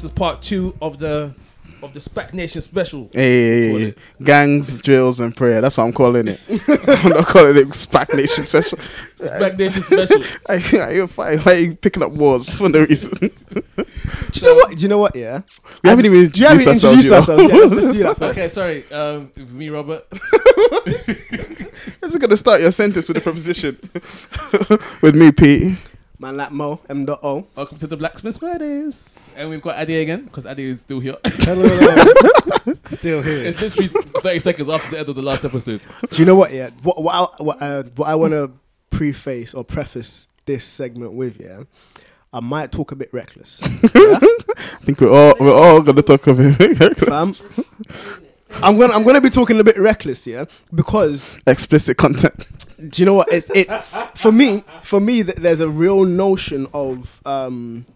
Furnace. This is part two of the of the Spac Nation special. Hey, hey, hey, gangs, drills, and prayer. That's what I'm calling it. I'm not calling it SPAC Nation Special. Spac Nation special. I, you're fine. Why are you picking up wars for no reason? Do you know what? Do you know what? Yeah. We haven't even Yeah, introduced we ourselves. introduced you know. ourselves. Yeah, let's, let's do that first. Okay, sorry. Um, me, Robert. I'm just gonna start your sentence with a preposition. with me, Pete. Man, like Mo, M. Dot O. Welcome to the Blacksmith Furnace, and we've got Ade again because Ade is still here. Hello, hello. Still here. it's literally 30 seconds after the end of the last episode. Do you know what? Yeah. What what I, what, uh, what I want to preface or preface this segment with, yeah. I might talk a bit reckless, I think we're all we're all gonna talk of him. fam. I'm gonna I'm gonna be talking a bit reckless, yeah, because Explicit content. do you know what? It's it's for me. For me, th- there's a real notion of um,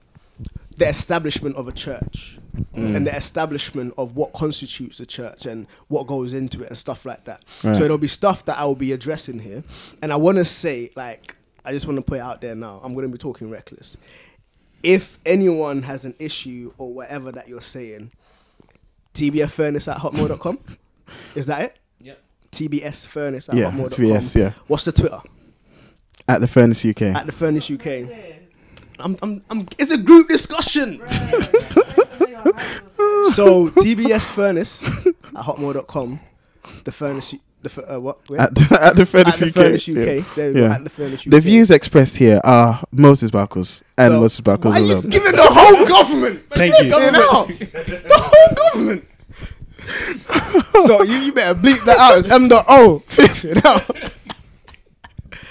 the establishment of a church and the establishment of what constitutes a church and what goes into it and stuff like that. Right. So there'll be stuff that I will be addressing here, and I want to say, like, I just want to put it out there now. I'm going to be talking reckless. If anyone has an issue or whatever that you're saying, tbffurnace at hotmail.com. Is that it? Yeah. TBS Furnace at Yeah, hotmail.com. TBS, yeah. What's the Twitter? At the Furnace UK. At the Furnace UK. I'm, I'm, I'm, it's a group discussion. so TBS Furnace at hotmail.com. The Furnace, the uh, what? Wait. At the, at the At Furnace the UK. Furnace UK. Yeah. Yeah. At the Furnace UK. The views expressed here are Moses Barkos and So, Moses Barkos Why are you alone. giving the whole government? Thank you. You know, the whole government. So you, you better bleep that out. It's M dot O. Flip it out.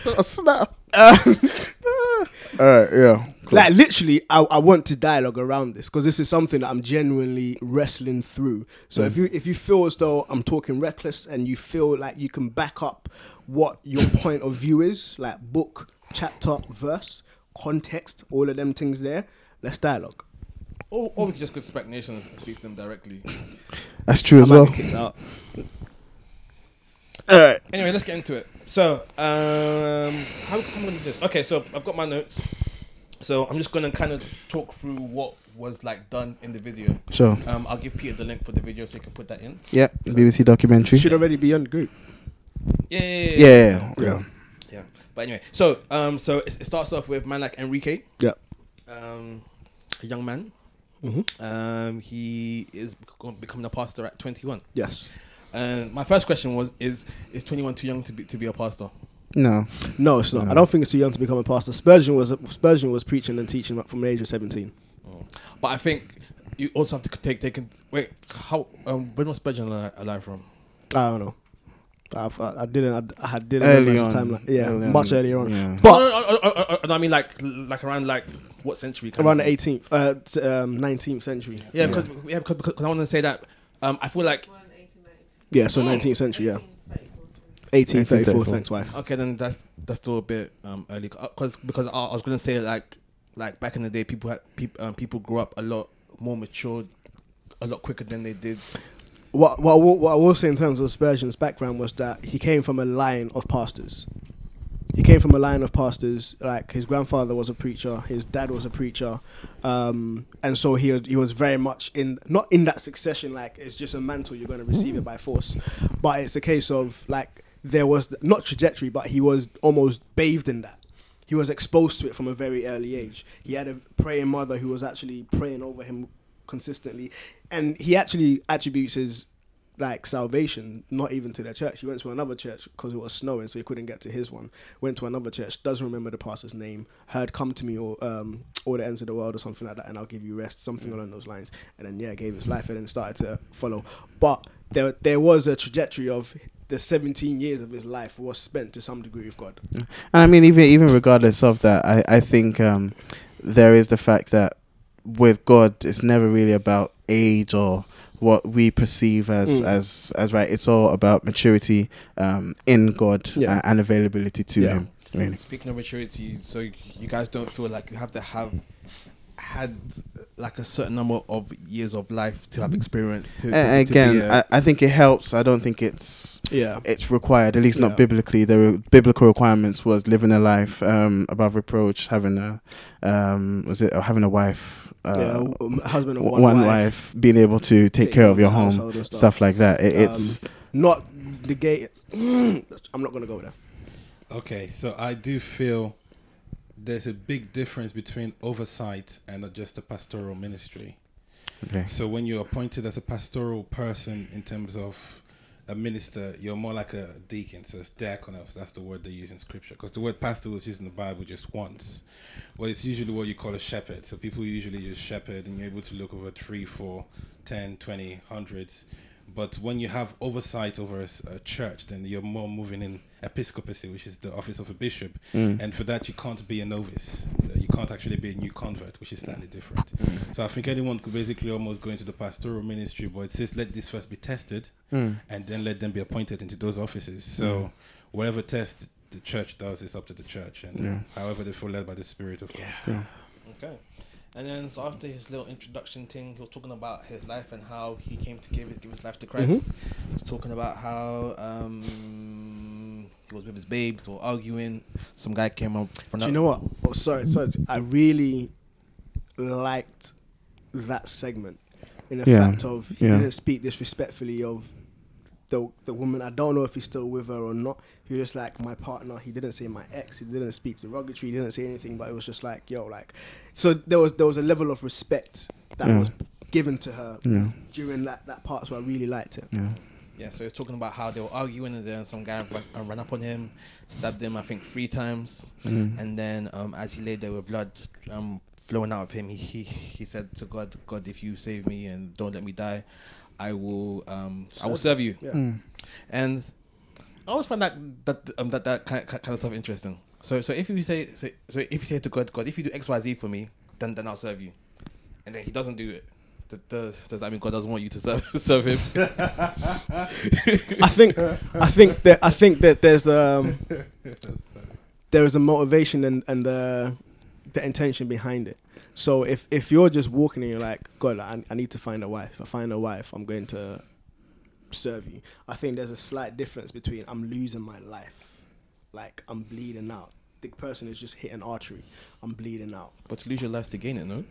Oh, snap. All right, yeah. Cool. Like literally, I, I want to dialogue around this because this is something that I'm genuinely wrestling through. So mm. if you if you feel as though I'm talking reckless and you feel like you can back up what your point of view is, like book, chapter, verse, context, all of them things there, let's dialogue. Or, or we could just go to SPAC Nation and speak to them directly. That's true as I might well. be kicked out. All right. Anyway, let's get into it. So, um, how, how am I gonna do this? Okay, so I've got my notes. So I'm just gonna kind of talk through what was like done in the video. Sure. Um, I'll give Peter the link for the video so he can put that in. Yeah. The BBC documentary. Should already be on the group. Yeah, yeah, yeah. Yeah, yeah, yeah. yeah. But anyway, so um, so it, it starts off with man like Enrique, Yeah. um, a young man. Mm-hmm. Um, he is becoming a pastor at 21. Yes. And my first question was: Is is 21 too young to be to be a pastor? No. No, it's not. I don't think it's too young to become a pastor. Spurgeon was Spurgeon was preaching and teaching from the age of seventeen. But I think you also have to take take in, wait. How um, when was Spurgeon alive, alive from? I don't know. I've, I, I didn't. I, I didn't Early memorize the on. timeline. Yeah, Early much on. earlier on. Yeah. But no, no, no, I mean like like around like what century? around the thing? 18th, uh, um, 19th century. Yeah, because yeah, because, because I want to say that. Um, I feel like Yeah, so 19th century. Yeah, 1834. 1834. Thanks, wife. okay, then that's that's still a bit um early. Because because I, I was gonna say like like back in the day, people had people um, people grew up a lot more mature, a lot quicker than they did. What what what I will say in terms of Spurgeon's background was that he came from a line of pastors. He came from a line of pastors. Like his grandfather was a preacher, his dad was a preacher, um, and so he he was very much in not in that succession. Like it's just a mantle you're going to receive it by force, but it's a case of like there was not trajectory, but he was almost bathed in that. He was exposed to it from a very early age. He had a praying mother who was actually praying over him consistently, and he actually attributes his like salvation not even to their church. He went to another church because it was snowing, so he couldn't get to his one. Went to another church, doesn't remember the pastor's name. Heard "Come to me" or um, "All the ends of the world" or something like that, and I'll give you rest, something along those lines. And then yeah, gave his life and then started to follow. But there there was a trajectory of the 17 years of his life was spent to some degree with God. And I mean, even even regardless of that, I I think um, there is the fact that with God, it's never really about age or what we perceive as Mm. as as right. It's all about maturity um, in God Yeah. uh, and availability to Yeah. Him. Really. Speaking of maturity, so you guys don't feel like you have to have had like a certain number of years of life to have experience. To, to, A- to again, be a- I, I think it helps. I don't think it's Yeah. it's required. At least Yeah. not biblically. The re- biblical requirements was living a life um, above reproach, having a um, was it uh, having a wife, uh, yeah. um, husband of w- one, one wife. wife, being able to take care of your home, household and stuff like that. It, it's Not the gay. I'm not gonna go there. Okay, so I do feel there's a big difference between oversight and not just a pastoral ministry. okay. So when you're appointed as a pastoral person in terms of a minister, you're more like a deacon. So it's diakonos. That's the word they use in scripture. Because the word pastor was used in the Bible just once. Well, it's usually what you call a shepherd. So people usually use shepherd and you're able to look over three, four, ten, twenty, hundreds. But when you have oversight over a church, then you're more moving in episcopacy, which is the office of a bishop. Mm. And for that, you can't be a novice. Uh, You can't actually be a new convert, which is slightly different. So I think anyone could basically almost go into the pastoral ministry, but it says let this first be tested, Mm. and then let them be appointed into those offices. So whatever test the church does is up to the church, and Yeah. however they feel led by the Spirit of God. Yeah. Okay. And then so after his little introduction thing, he was talking about his life and how he came to give, give his life to Christ. He was talking about how um, he was with his babes, or arguing. Some guy came up from Do you know what? Oh, sorry, sorry. I really liked that segment in the Yeah, fact of he yeah. didn't speak disrespectfully of the the woman. I don't know if he's still with her or not. He was just like my partner. He didn't say my ex. He didn't speak derogatory. He didn't say anything. But it was just like yo, like so there was there was a level of respect that Yeah. was given to her Yeah. during that that part. So I really liked it. Yeah. Yeah, so he's talking about how they were arguing, and then some guy ran, uh, ran up on him, stabbed him, I think, three times. Mm. And then, um, as he lay there with blood um, flowing out of him, he, he he said to God, "God, if you save me and don't let me die, I will um, I will serve you." Yeah. Mm. And I always find that that um, that that kind kind of stuff interesting. So so if you say so, so if you say to God, God, if you do X Y Z for me, then then I'll serve you, and then He doesn't do it. Does, does that mean God doesn't want you to serve serve him? I think I think that I think that there's um there is a motivation and and the the intention behind it. So if if you're just walking and you're like, God, I, I need to find a wife. If I find a wife, I'm going to serve you. I think there's a slight difference between I'm losing my life, like I'm bleeding out. The person is just hitting artery. I'm bleeding out. but to lose your life to gain it, no?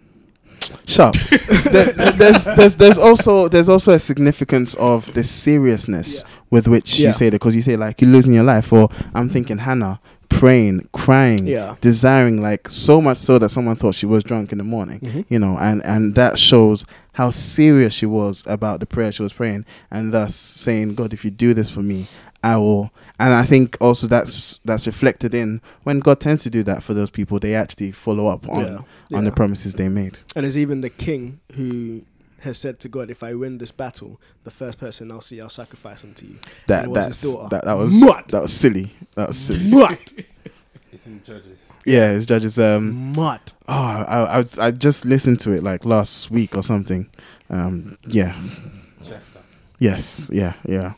Shut up. there, there- there's there's there's also there's also a significance of the seriousness Yeah. with which Yeah. you say that because you say like you're losing your life or I'm thinking Hannah praying, crying, Yeah. desiring like so much so that someone thought she was drunk in the morning. Mhm. You know, and and that shows how serious she was about the prayer she was praying and thus saying, God, if you do this for me, I will and I think also that's that's reflected in when God tends to do that for those people, they actually follow up on Yeah. on the promises they made. And there's even the king who has said to God, if I win this battle, the first person I'll see, I'll sacrifice unto you. That And was that's that, that was Mud. that was silly. That was silly. Mud. It's in Judges. Yeah, his judges. Um, Mud. oh, I, I was I just listened to it like last week or something. Um, yeah. Jephthah. Yes. Yeah. Yeah.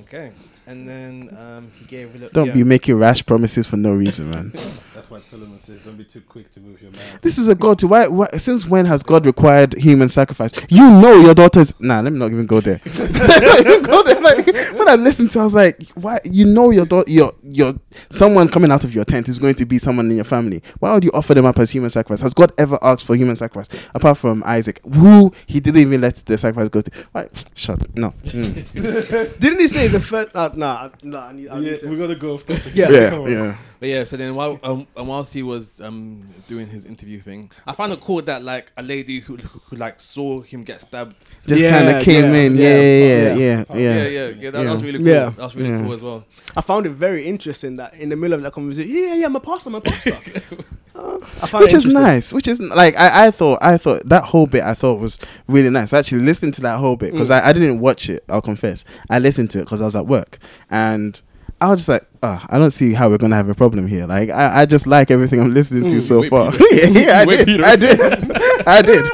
Okay. And then um, he gave a little. Don't yeah. be making rash promises for no reason, man. That's why Solomon says. Don't be too quick to move your mouth. This is a God to why, why? Since when has God required human sacrifice? You know your daughter's. Nah, let me not even go there. Let me not even go there. Like when I listened to, it, I was like, why? You know your daughter, your your someone coming out of your tent is going to be someone in your family. Why would you offer them up as human sacrifice? Has God ever asked for human sacrifice apart from Isaac, who he didn't even let the sacrifice go through? Why? Shut. No. Mm. Didn't he say the first? Uh, nah, nah. I need, I need Yeah, to- we're gonna go off topic. Yeah. Yeah. Yeah. But yeah, so then while um, and whilst he was um doing his interview thing, I found it cool that like a lady who who like saw him get stabbed. Just Yeah, kind of came yeah, in. yeah, Yeah. Yeah. yeah. Yeah. Yeah. Yeah, yeah. yeah, yeah. That, Yeah. was really cool. Yeah. That was really Yeah. cool as well. I found it very interesting that in the middle of that conversation, yeah, yeah, I'm a pastor, I'm pastor. Uh, which it is interesting. nice which is like I, I thought i thought that whole bit i thought was really nice actually listening to that whole bit because Mm. I, I didn't watch it i'll confess i listened to it because i was at work and i was just like uh, I don't see how we're gonna have a problem here. Like I, I just like everything I'm listening to Mm, so far. Peter. yeah, I Wait, did. I did. I did.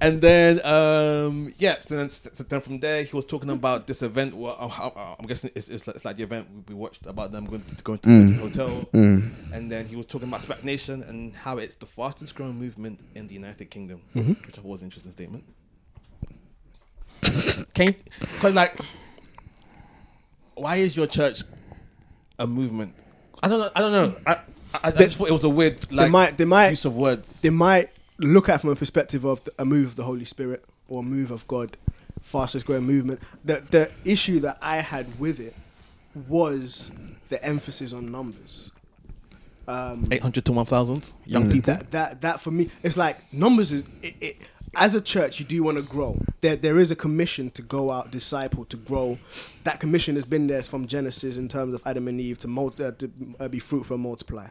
And then, um, yeah, so then, so then from there, he was talking about this event. Well, I'm, I'm guessing it's, it's, like, it's like the event we watched about them going to, going to Mm. the hotel. Mm. And then he was talking about SPAC Nation and how it's the fastest growing movement in the United Kingdom, Mm-hmm. which I thought was an interesting statement. Can because like, why is your church a movement? I don't know. I don't know. I I, I just thought it was a weird they might, they might, use of words. they might look at it from a perspective of the, a move of the Holy Spirit or a move of God, fastest growing movement. The the issue that I had with it was the emphasis on numbers. Um, Eight hundred to one thousand young Mm. people. that that that for me, it's like numbers. Is it, it, as a church, you do want to grow. There there is a commission to go out, disciple, to grow. That commission has been there from Genesis in terms of Adam and Eve to, multi, uh, to uh, be fruitful and multiply.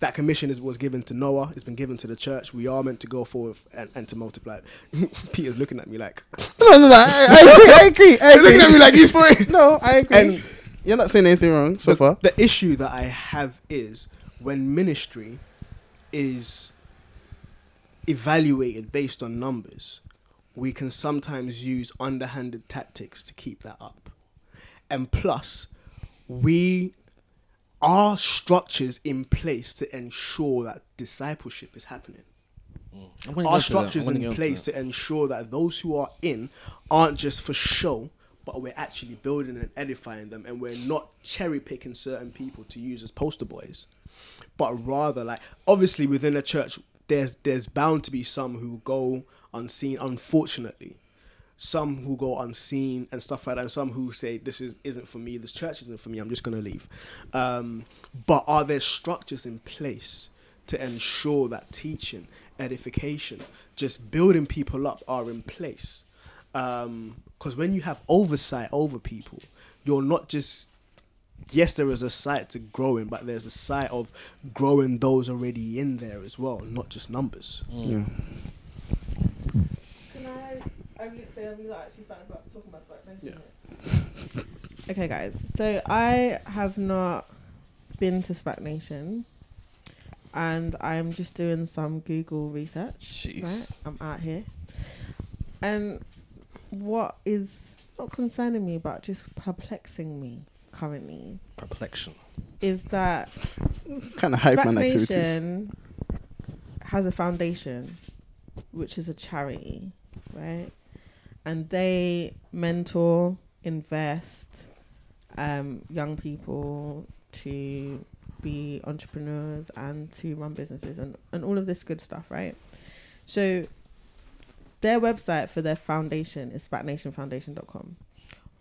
That commission is, was given to Noah. It's been given to the church. We are meant to go forward and, and to multiply. Peter's looking at me like No, no, no. I, I agree. I agree. I He's agree. looking at me like he's for it. No, I agree. And You're not saying anything wrong so the, far. The issue that I have is when ministry is evaluated based on numbers, we can sometimes use underhanded tactics to keep that up. And plus, we are structures in place to ensure that discipleship is happening mm. I'm our get onto that. I'm structures in place that. to ensure that those who are in aren't just for show, but we're actually building and edifying them, and we're not cherry picking certain people to use as poster boys, but rather like obviously within a church, there's there's bound to be some who go unseen, unfortunately. Some who go unseen and stuff like that, and some who say this is isn't for me, this church isn't for me, I'm just gonna leave. Um, but are there structures in place to ensure that teaching, edification, just building people up are in place? Because when you have oversight over people, you're not just yes, there is a site to growing, but there's a site of growing those already in there as well, not just numbers. Mm. Yeah. Can I? Have you, so have you actually started about, talking about SPAC Nation? Yeah. okay, guys. So I have not been to SPAC Nation, and I'm just doing some Google research. Jeez. Right, I'm out here, and what is not concerning me, but just perplexing me currently Perplexion. is that Kind of hype Spark man activities. Has a foundation, which is a charity, right? And they mentor, invest um, young people to be entrepreneurs and to run businesses and, and all of this good stuff, right? So their website for their foundation is spacnationfoundation.com.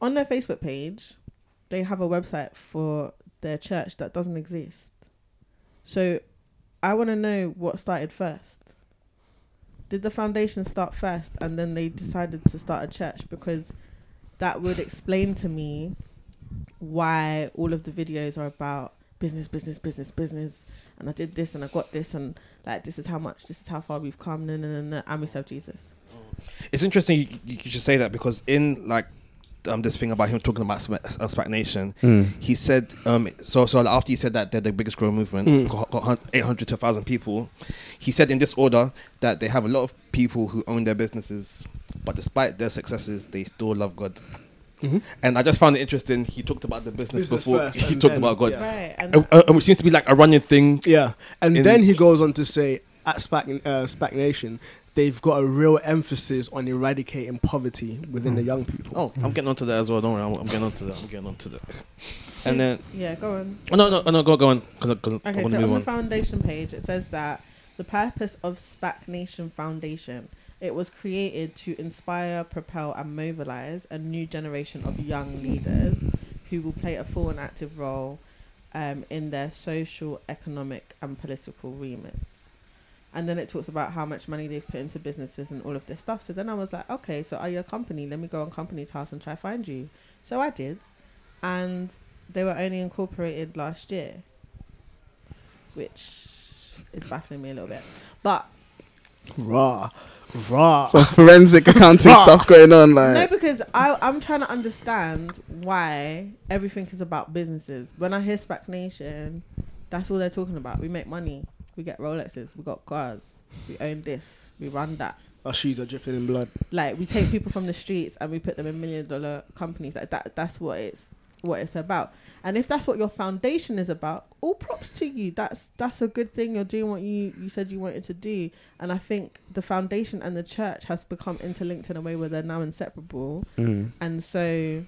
On their Facebook page, they have a website for their church that doesn't exist. So I want to know what started first. Did the foundation start first and then they decided to start a church? Because that would explain to me why all of the videos are about business, business, business, business. And I did this and I got this and like this is how much, this is how far we've come, no, no, no, no, and we serve Jesus. It's interesting you, you, you should say that because in like um this thing about him talking about Spa- uh, SPAC Nation, Mm. he said um so so after he said that they're the biggest growing movement, Mm. got, got 800 to 1,000 people. He said in this order that they have a lot of people who own their businesses, but despite their successes, they still love God. Mhm. And I just found it interesting. He talked about the business, Business before first he talked then- about God, yeah. Right. And Uh, uh, which seems to be like a running thing. Yeah, and then he goes on to say at SPAC, uh, SPAC Nation, they've got a real emphasis on eradicating poverty within the young people. Oh, I'm getting onto that as well. Don't worry, I'm, I'm getting onto that. I'm getting onto that. And then, yeah, go on. oh, no, no, no, go, go on. Cause, cause Okay, want so to on move the on. foundation page, it says that the purpose of SPAC Nation Foundation it was created to inspire, propel, and mobilize a new generation of young leaders who will play a full and active role um, in their social, economic, and political remits. And then it talks about how much money they've put into businesses and all of this stuff. So then I was like, okay, so are you a company? Let me go on Companies House and try find you. So I did, and they were only incorporated last year which is baffling me a little bit. But Raw, raw. Some forensic accounting stuff going on. No, because I, I'm trying to understand why everything is about businesses. When I hear SPAC Nation, that's all they're talking about. We make money. We get Rolexes. We got cars. We own this. We run that. Our shoes are dripping in blood. Like we take people from the streets and we put them in million dollar companies. Like that. That's what it's what it's about. And if that's what your foundation is about, all props to you. That's that's a good thing. You're doing what you you said you wanted to do. And I think the foundation and the church has become interlinked in a way where they're now inseparable mm, and so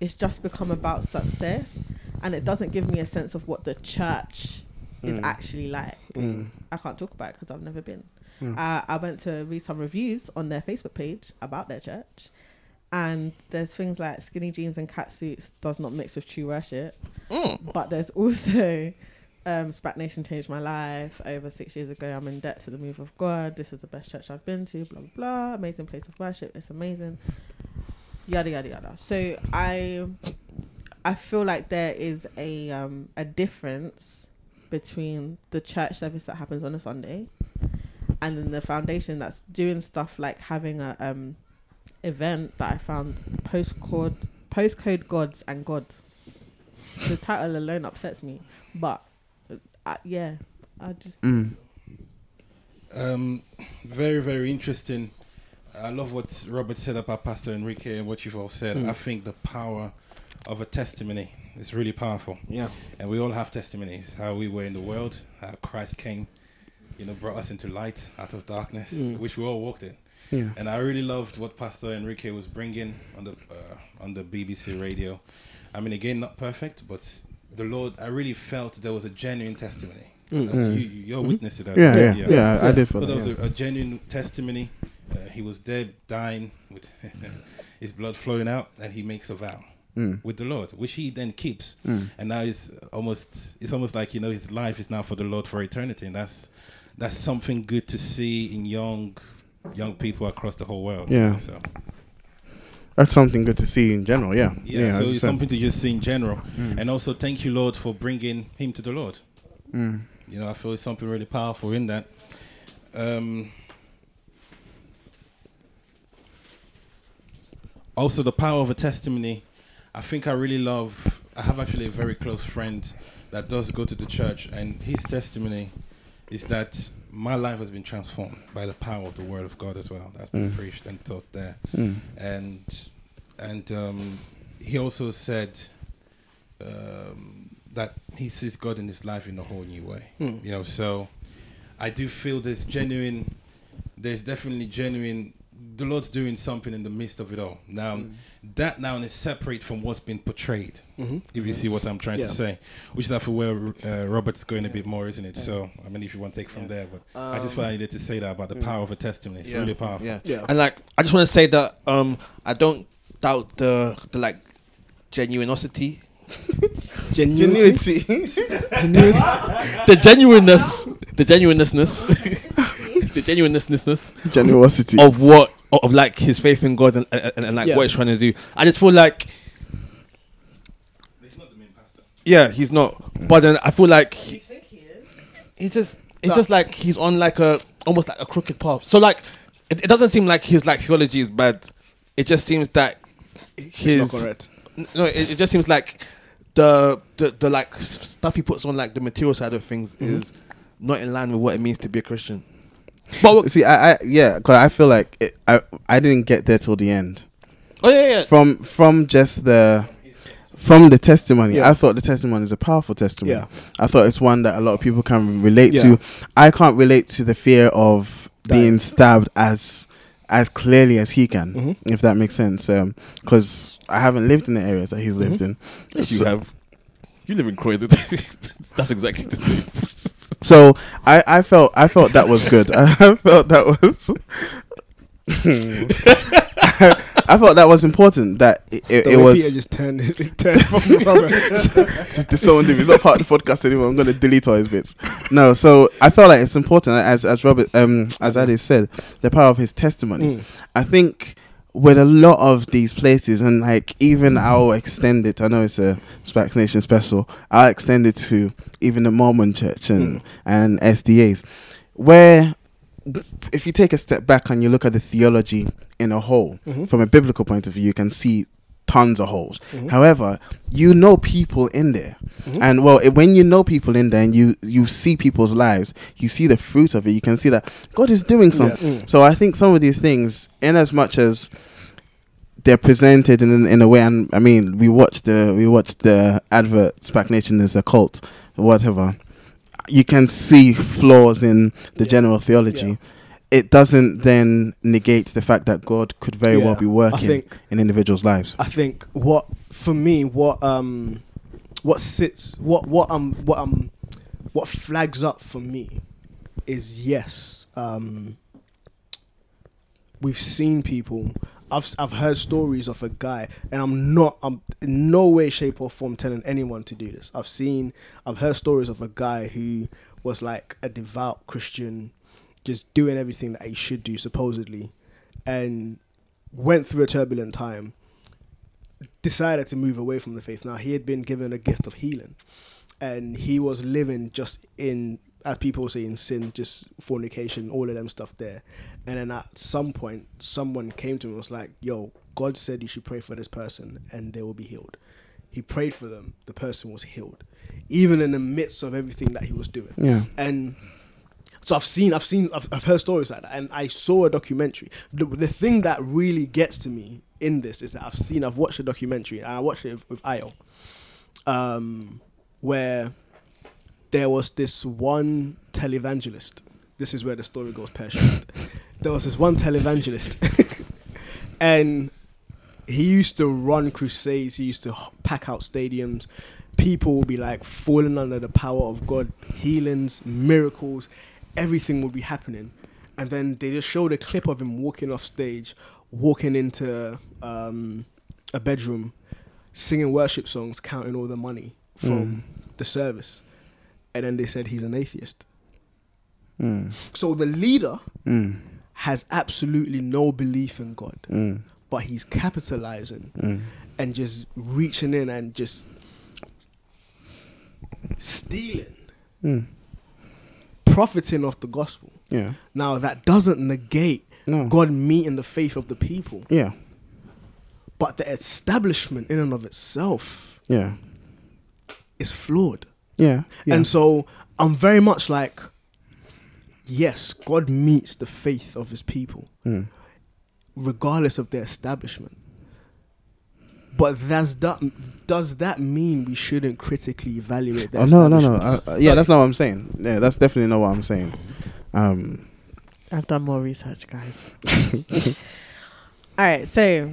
it's just become about success and it doesn't give me a sense of what the church is Mm. actually like mm, i can't talk about it because i've never been Mm. uh, i went to read some reviews on their facebook page about their church and there's things like skinny jeans and cat suits does not mix with true worship Mm. but there's also um, SPAC Nation changed my life. Over six years ago, I'm in debt to the move of God. This is the best church I've been to. Blah blah blah. Amazing place of worship. It's amazing. Yada yada yada. So I, I feel like there is a um, a difference between the church service that happens on a Sunday, and then the foundation that's doing stuff like having a um, event that I found postcode postcode gods and God. The title alone upsets me, but uh, yeah, I just mm. Um, very, very interesting. I love what Robert said about Pastor Enrique and what you've all said. Mm. I think the power of a testimony is really powerful. Yeah. And we all have testimonies how we were in the world, how Christ came, you know, brought us into light out of darkness, Mm. which we all walked in. Yeah. And I really loved what Pastor Enrique was bringing on the uh, on the BBC radio. I mean, again, not perfect, but the Lord, I really felt there was a genuine testimony. Mm. Uh, you, you're witness to that. Yeah, right? yeah, yeah. I did feel But there was yeah. a, a genuine testimony. Uh, he was dead, dying, with his blood flowing out, and he makes a vow Mm, with the Lord, which he then keeps. mm. And now it's almost it's almost like you know his life is now for the Lord for eternity, and that's that's something good to see in young young people across the whole world. Yeah. So That's something good to see in general. Yeah. yeah, so as you it's something to just see in general, Mm. and also thank you, Lord, for bringing him to the Lord. Mm. You know, I feel it's something really powerful in that. Um, also, the power of a testimony. I think I really love. I have actually a very close friend that does go to the church, and his testimony is that my life has been transformed by the power of the Word of God as well. That's been Mm. preached and taught there Mm. and and um, he also said um, that he sees God in his life in a whole new way. Mm. You know, so I do feel there's genuine, there's definitely genuine. The Lord's doing something in the midst of it all. Now, that now is separate from what's been portrayed. Mhm. If you see what I'm trying Yeah. to say, which is I feel where uh, Robert's going a bit more, isn't it? So, I mean, if you want to take from there, but I just felt I needed to say that about the power of a testimony. It's Yeah. really powerful. Yeah. Yeah. And like, I just want to say that um, I don't doubt the the like genuinosity, Genuinity. Genuinity. the genuineness, the genuinenessness, the genuinenessness Generosity. of what of like his faith in God and and, and, and like Yeah. what he's trying to do. I just feel like He's not the main pastor. yeah, he's not. But then I feel like he, he just it's just like he's on like a almost like a crooked path. So like it, it doesn't seem like his like theology is bad. It just seems that It's his not correct. No, it, it just seems like the, the the like stuff he puts on like the material side of things Mm-hmm. is not in line with what it means to be a Christian. But See, I, I yeah, because I feel like it, I I didn't get there till the end. oh yeah, yeah, From from just the from the testimony, Yeah. I thought the testimony is a powerful testimony. Yeah. I thought it's one that a lot of people can relate Yeah. to. I can't relate to the fear of Dying. being stabbed as as clearly as he can, Mhm. if that makes sense. Because I haven't lived in the areas that he's lived in. Yes, you have. You live in Croydon. That's exactly the same. So I, I felt I felt that was good. I felt that was I felt that was important. That it, it, it was Peter just turned, turned from the brother. just disowned him. He's not part of the podcast anymore. I'm gonna delete all his bits. No, so I felt like it's important, as as Robert um as Ade said, the power of his testimony. Mm. I think with a lot of these places, and like even I'll extend it. I know it's a Spac Nation special. I'll extend it to even the Mormon Church and and SDAs, where if you take a step back and you look at the theology in a whole, Mhm. from a biblical point of view, you can see tons of holes. Mhm. However, you know people in there, Mhm. and well, when you know people in there and you you see people's lives, you see the fruit of it. You can see that God is doing something. Mm. So I think some of these things, in as much as they're presented in in a way, and I mean, we watched the we watched the advert. SPAC Nation is a cult, whatever. You can see flaws in the Yeah. general theology. Yeah. It doesn't then negate the fact that God could very well be working think in individuals' lives. I think what for me what um what sits what what um what um what flags up for me is yes um we've seen people. I've I've heard stories of a guy and I'm not I'm in no way shape or form telling anyone to do this. I've seen I've heard stories of a guy who was like a devout Christian just doing everything that he should do supposedly and went through a turbulent time decided to move away from the faith. Now he had been given a gift of healing, and he was living just in, as people say, in sin, just fornication, all of them stuff there. And then at some point, someone came to him and was like, "Yo, God said you should pray for this person, and they will be healed." He prayed for them. The person was healed, even in the midst of everything that he was doing Yeah. and so I've seen, I've seen, I've, I've heard stories like that, and I saw a documentary. The, the thing that really gets to me in this is that I've seen, I've watched a documentary, and I watched it with, with Ayo, um, where there was this one televangelist. This is where the story goes pear shaped. there was this one televangelist, and he used to run crusades. He used to pack out stadiums. People would be like falling under the power of God, healings, miracles, everything would be happening. And then they just showed a clip of him walking off stage, walking into um, a bedroom, singing worship songs, counting all the money from the service. And then they said he's an atheist. Mm. So the leader Mm. has absolutely no belief in God, Mm. but he's capitalizing Mm. and just reaching in and just stealing, Mm. Profiting off the gospel. Yeah. Now that doesn't negate No. God meeting the faith of the people, Yeah. but the establishment in and of itself Yeah. is flawed. Yeah. Yeah. And so I'm very much like, yes, God meets the faith of his people, Mm. regardless of their establishment. But does that does that mean we shouldn't critically evaluate their Oh no no no! Uh, uh, yeah, that's not what I'm saying. Yeah, that's definitely not what I'm saying. Um, I've done more research, guys. All right, so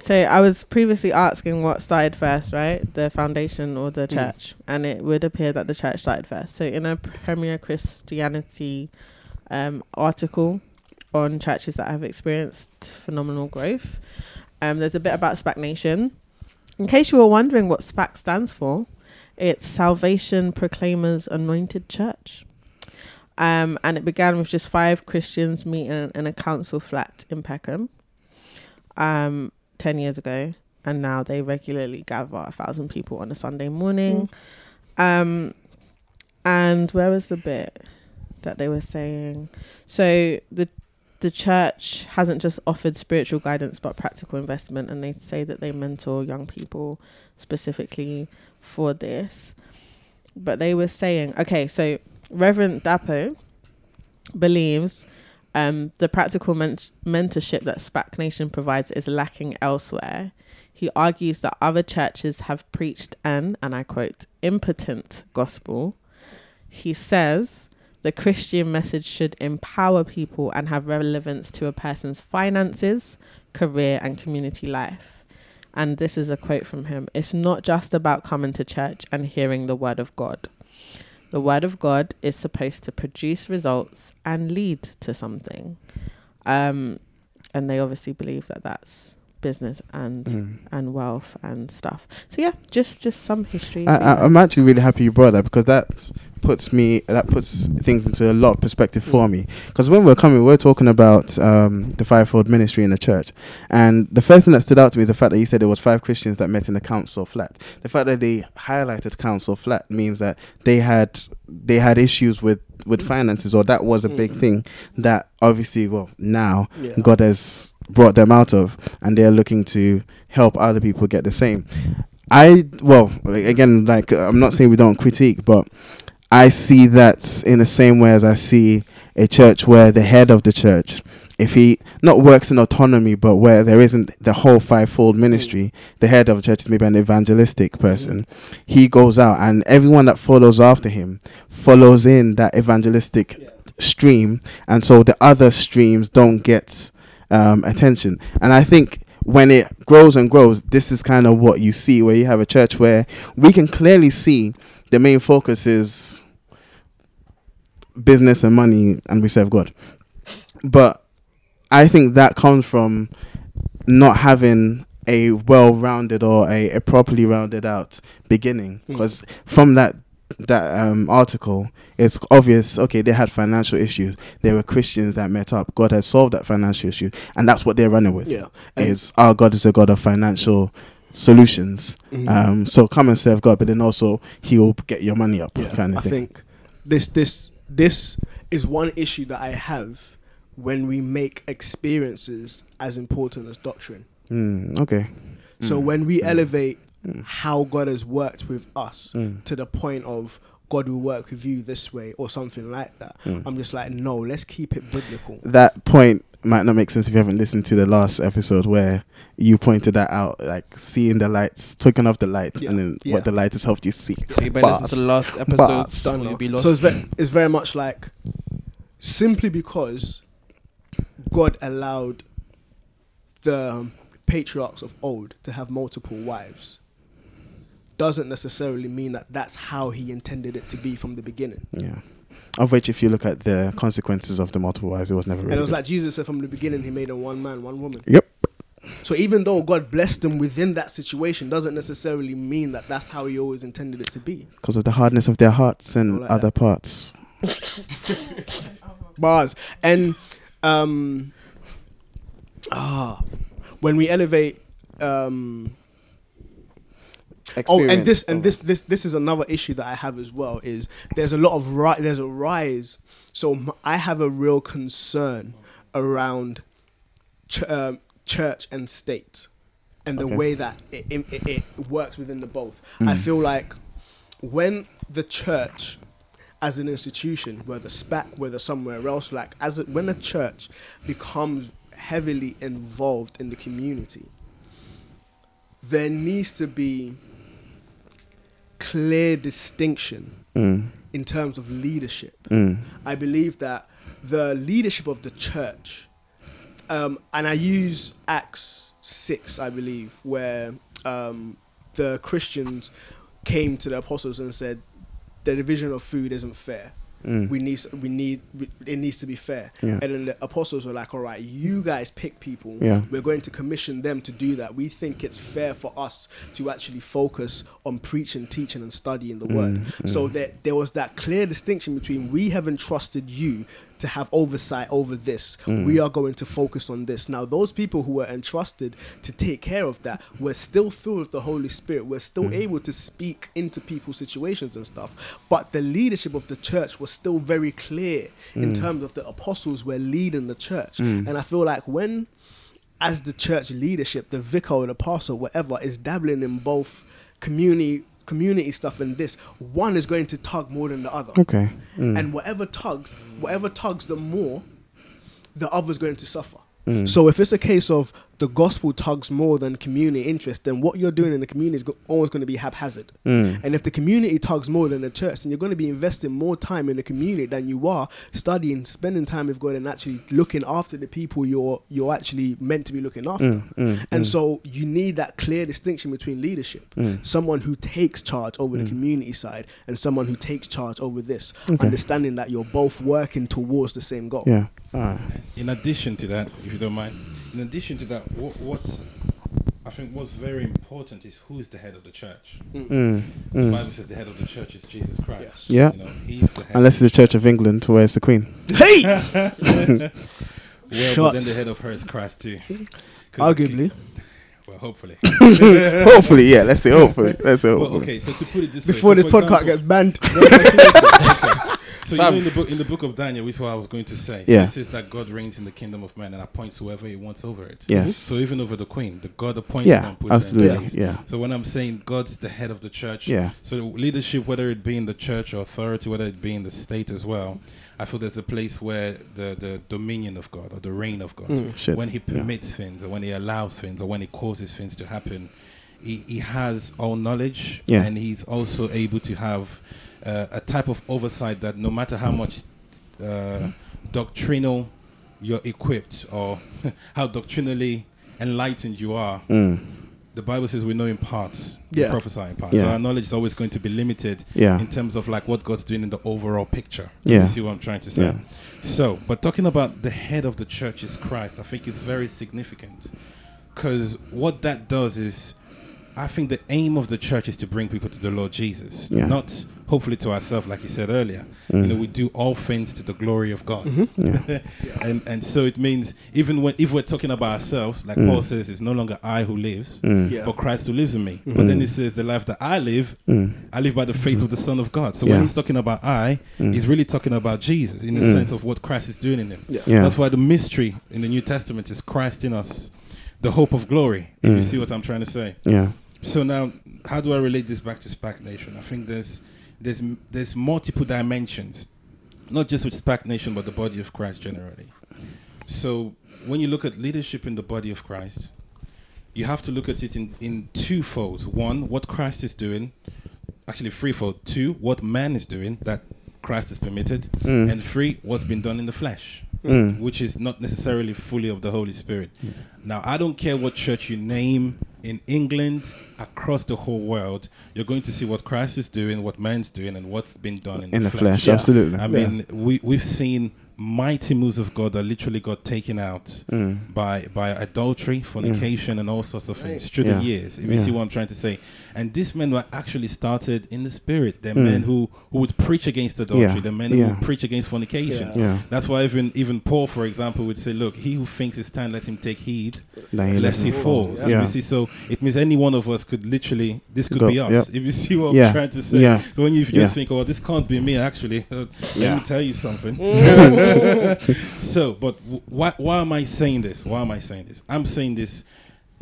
so I was previously asking what started first, right? The foundation or the Mm. church, and it would appear that the church started first. So in a Premier Christianity um, article on churches that have experienced phenomenal growth, um, there's a bit about SPAC Nation. In case you were wondering what SPAC stands for, it's Salvation Proclaimers Anointed Church. Um, and it began with just five Christians meeting in a council flat in Peckham um, 10 years ago. And now they regularly gather a thousand people on a Sunday morning. Um, and where was the bit that they were saying? So the the church hasn't just offered spiritual guidance but practical investment and they say that they mentor young people specifically for this but they were saying okay so reverend dapo believes um, the practical men- mentorship that SPAC Nation provides is lacking elsewhere. He argues that other churches have preached an, and I quote, impotent gospel. He says the Christian message should empower people and have relevance to a person's finances, career, and community life. And this is a quote from him It's not just about coming to church and hearing the word of God. The word of God is supposed to produce results and lead to something. Um, and they obviously believe that that's business and mm. and wealth and stuff. So yeah, just just some history. I, i'm actually really happy you brought that because that's puts me that puts things into a lot of perspective for me. Because when we're coming, we're talking about um, the fivefold ministry in the church, and the first thing that stood out to me is the fact that you said there was five Christians that met in the council flat. The fact that they highlighted council flat means that they had they had issues with with finances, or that was a big thing that obviously, well, now Yeah. God has brought them out of, and they're looking to help other people get the same. I well again like I'm not saying we don't critique, but I see that in the same way as I see a church where the head of the church, if he not works in autonomy, but where there isn't the whole fivefold ministry, the head of the church is maybe an evangelistic person. He goes out, and everyone that follows after him follows in that evangelistic stream, and so the other streams don't get um, attention. And I think when it grows and grows, this is kind of what you see, where you have a church where we can clearly see the main focus is business and money, and we serve God. But I think that comes from not having a well-rounded or a, a properly rounded out beginning, because from that that um, article, it's obvious. Okay, they had financial issues. They were Christians that met up. God has solved that financial issue, and that's what they're running with. Yeah. And- is our God is a God of financial solutions. Mhm. Um, so come and serve God, but then also He will get your money up, Yeah, kind of I thing. I think this this this is one issue that I have when we make experiences as important as doctrine. Mm, okay. So Mm. when we Mm. elevate Mm. how God has worked with us Mm. to the point of God will work with you this way or something like that, Mm. I'm just like, no, let's keep it biblical. That point might not make sense if you haven't listened to the last episode where you pointed that out, like seeing the lights, taking off the lights, Yeah, and then yeah. what the light has helped you see. So you better listen to the last episode. Bars. Don't or know. you'll be lost. So it's very, it's very much like simply because God allowed the um, patriarchs of old to have multiple wives doesn't necessarily mean that that's how he intended it to be from the beginning. Yeah. Of which, if you look at the consequences of the multiple wives, it was never really. And it was good. like Jesus said from the beginning, he made them one man, one woman. Yep. So even though God blessed them within that situation, doesn't necessarily mean that that's how he always intended it to be. because of the hardness of their hearts and like other that. parts. bars and um ah when we elevate um oh and this and this this this is another issue that i have as well is there's a lot of ri- there's a rise. So I have a real concern around ch- um, church and state and the Okay. way that it, it, it- works within the both. I feel like when the church as an institution, whether SPAC, whether somewhere else, like as a, when a church becomes heavily involved in the community, there needs to be clear distinction Mm, in terms of leadership. mm, I believe that the leadership of the church, um, and I use Acts 6, I believe, where um, the Christians came to the apostles and said, the division of food isn't fair. Mm. We need, we need, it needs to be fair. Yeah. And then the apostles were like, all right, you guys pick people. Yeah. We're going to commission them to do that. We think it's fair for us to actually focus on preaching, teaching, and studying the word. Mm, So that there was that clear distinction between we have entrusted you to have oversight over this. Mm. We are going to focus on this. Now, those people who were entrusted to take care of that were still filled with the Holy Spirit. We're still Mm. able to speak into people's situations and stuff. But the leadership of the church was still very clear in Mm. terms of the apostles were leading the church. And I feel like when as the church leadership, the vicar or the pastor, whatever, is dabbling in both community community stuff and this, one is going to tug more than the other. Okay. Mm. And whatever tugs, whatever tugs the more, the other's going to suffer. Mm. So if it's a case of the gospel tugs more than community interest, then what you're doing in the community is go- always going to be haphazard. Mm. And if the community tugs more than the church, then you're going to be investing more time in the community than you are studying, spending time with God, and actually looking after the people you're you're actually meant to be looking after. Mm, mm, And mm. so you need that clear distinction between leadership, Mm. someone who takes charge over the Mm. community side, and someone who takes charge over this, Okay. understanding that you're both working towards the same goal. Yeah. All right. In addition to that, if you don't mind, in addition to that, what, what's I think what's very important is who is the head of the church. Mm, The mm. Bible says the head of the church is Jesus Christ. Yeah. You know, he's the head. Unless it's the Church of England, where it's the Queen. Hey! well, but then the head of her is Christ too. 'Cause- Arguably. Well, hopefully. hopefully, yeah. Let's say hopefully. Let's say well, hopefully. okay, so to put it this Before way, this so for podcast example- gets banned. No, no, okay. So you know in the book in the book of Daniel, which is what I was going to say. Yeah. It says that God reigns in the kingdom of man and appoints whoever he wants over it. Yes. So even over the queen, the God appoints Yeah, and put her in absolutely. place. Yeah. So when I'm saying God's the head of the church, Yeah. So leadership, whether it be in the church or authority, whether it be in the state as well, I feel there's a place where the, the dominion of God or the reign of God, Mm. When He Yeah. permits things or when He allows things or when He causes things to happen, He, he has all knowledge Yeah. and He's also able to have uh, a type of oversight that no matter how much uh, doctrinal you're equipped or how doctrinally enlightened you are, Mm. the Bible says we know in parts, we prophesy in parts. So our knowledge is always going to be limited Yeah. in terms of like what God's doing in the overall picture. Yeah. You see what I'm trying to say? Yeah. So, but talking about the head of the church is Christ, I think is very significant because what that does is, I think the aim of the church is to bring people to the Lord Jesus, Yeah. not hopefully to ourselves, like you said earlier. You Mm. know, we do all things to the glory of God. Yeah. and and so it means even when if we're talking about ourselves, like Mm. Paul says, it's no longer I who lives, Mm. Yeah. but Christ who lives in me. But then he says, the life that I live, Mm. I live by the faith of the Son of God. So Yeah. when he's talking about I, Mm. he's really talking about Jesus in the Mm. sense of what Christ is doing in him. Yeah. Yeah. That's why the mystery in the New Testament is Christ in us, the hope of glory. If you Mm. see what I'm trying to say. Yeah. So now, how do I relate this back to SPAC Nation? I think there's there's there's multiple dimensions, not just with SPAC Nation, but the body of Christ generally. So when you look at leadership in the body of Christ, you have to look at it in in two folds. One, what Christ is doing, actually threefold. Two, what man is doing that Christ has permitted, Mm. and three, what's been done in the flesh Mm. which is not necessarily fully of the Holy Spirit. Now, I don't care what church you name in England, across the whole world, you're going to see what Christ is doing, what man's doing, and what's been done in, In the flesh, Yeah. absolutely. I Yeah. mean, we we've seen mighty moves of God that literally got taken out Mm. by by adultery, fornication, and all sorts of things through Yeah. the years. If you see what I'm trying to say, and these men were actually started in the spirit. They're Mm. men who who would preach against adultery. Yeah. They're men who would preach against fornication. Yeah. Yeah. That's why even even Paul, for example, would say, "Look, he who thinks his stand, let him take heed, Then lest he falls." Yeah. You see, so it means any one of us could literally, this could Go, be us. yep. If you see what Yeah. I'm trying to say. Yeah. So when you just Yeah. think, "Oh, this can't be me," actually, uh, let me tell you something. so, but w- why why am I saying this? Why am I saying this? I'm saying this.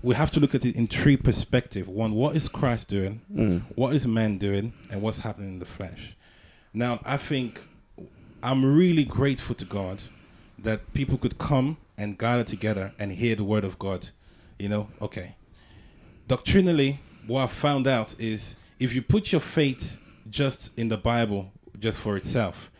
We have to look at it in three perspectives. One, what is Christ doing? Mm. What is man doing? And what's happening in the flesh? Now, I think I'm really grateful to God that people could come and gather together and hear the word of God. You know, okay. Doctrinally, what I've found out is if you put your faith just in the Bible, just for itself,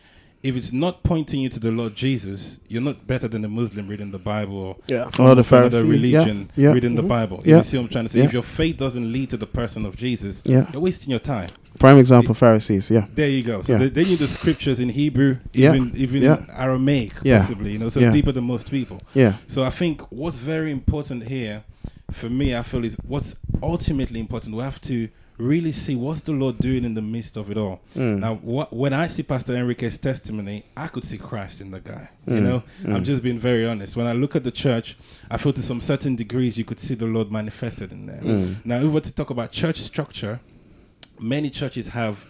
if it's not pointing you to the Lord Jesus, you're not better than a Muslim reading the Bible or Yeah. Or the from another Pharisee. religion Yeah. yeah. reading the mm-hmm. Bible. Yeah. You see what I'm trying to say? Yeah. If your faith doesn't lead to the person of Jesus, Yeah. you're wasting your time. Prime example, Pharisees. Yeah. There you go. So Yeah. they, they knew the scriptures in Hebrew, Yeah. even even Yeah. in Aramaic, Yeah. possibly. You know, so Yeah. deeper than most people. Yeah. So I think what's very important here, for me, I feel is what's ultimately important. We have to really see what's the Lord doing in the midst of it all. Mm. Now, what, when I see Pastor Enrique's testimony, I could see Christ in the guy. You Mm. know, I'm Mm. just being very honest. When I look at the church, I feel to some certain degrees you could see the Lord manifested in there. Mm. Now, if we were to talk about church structure, many churches have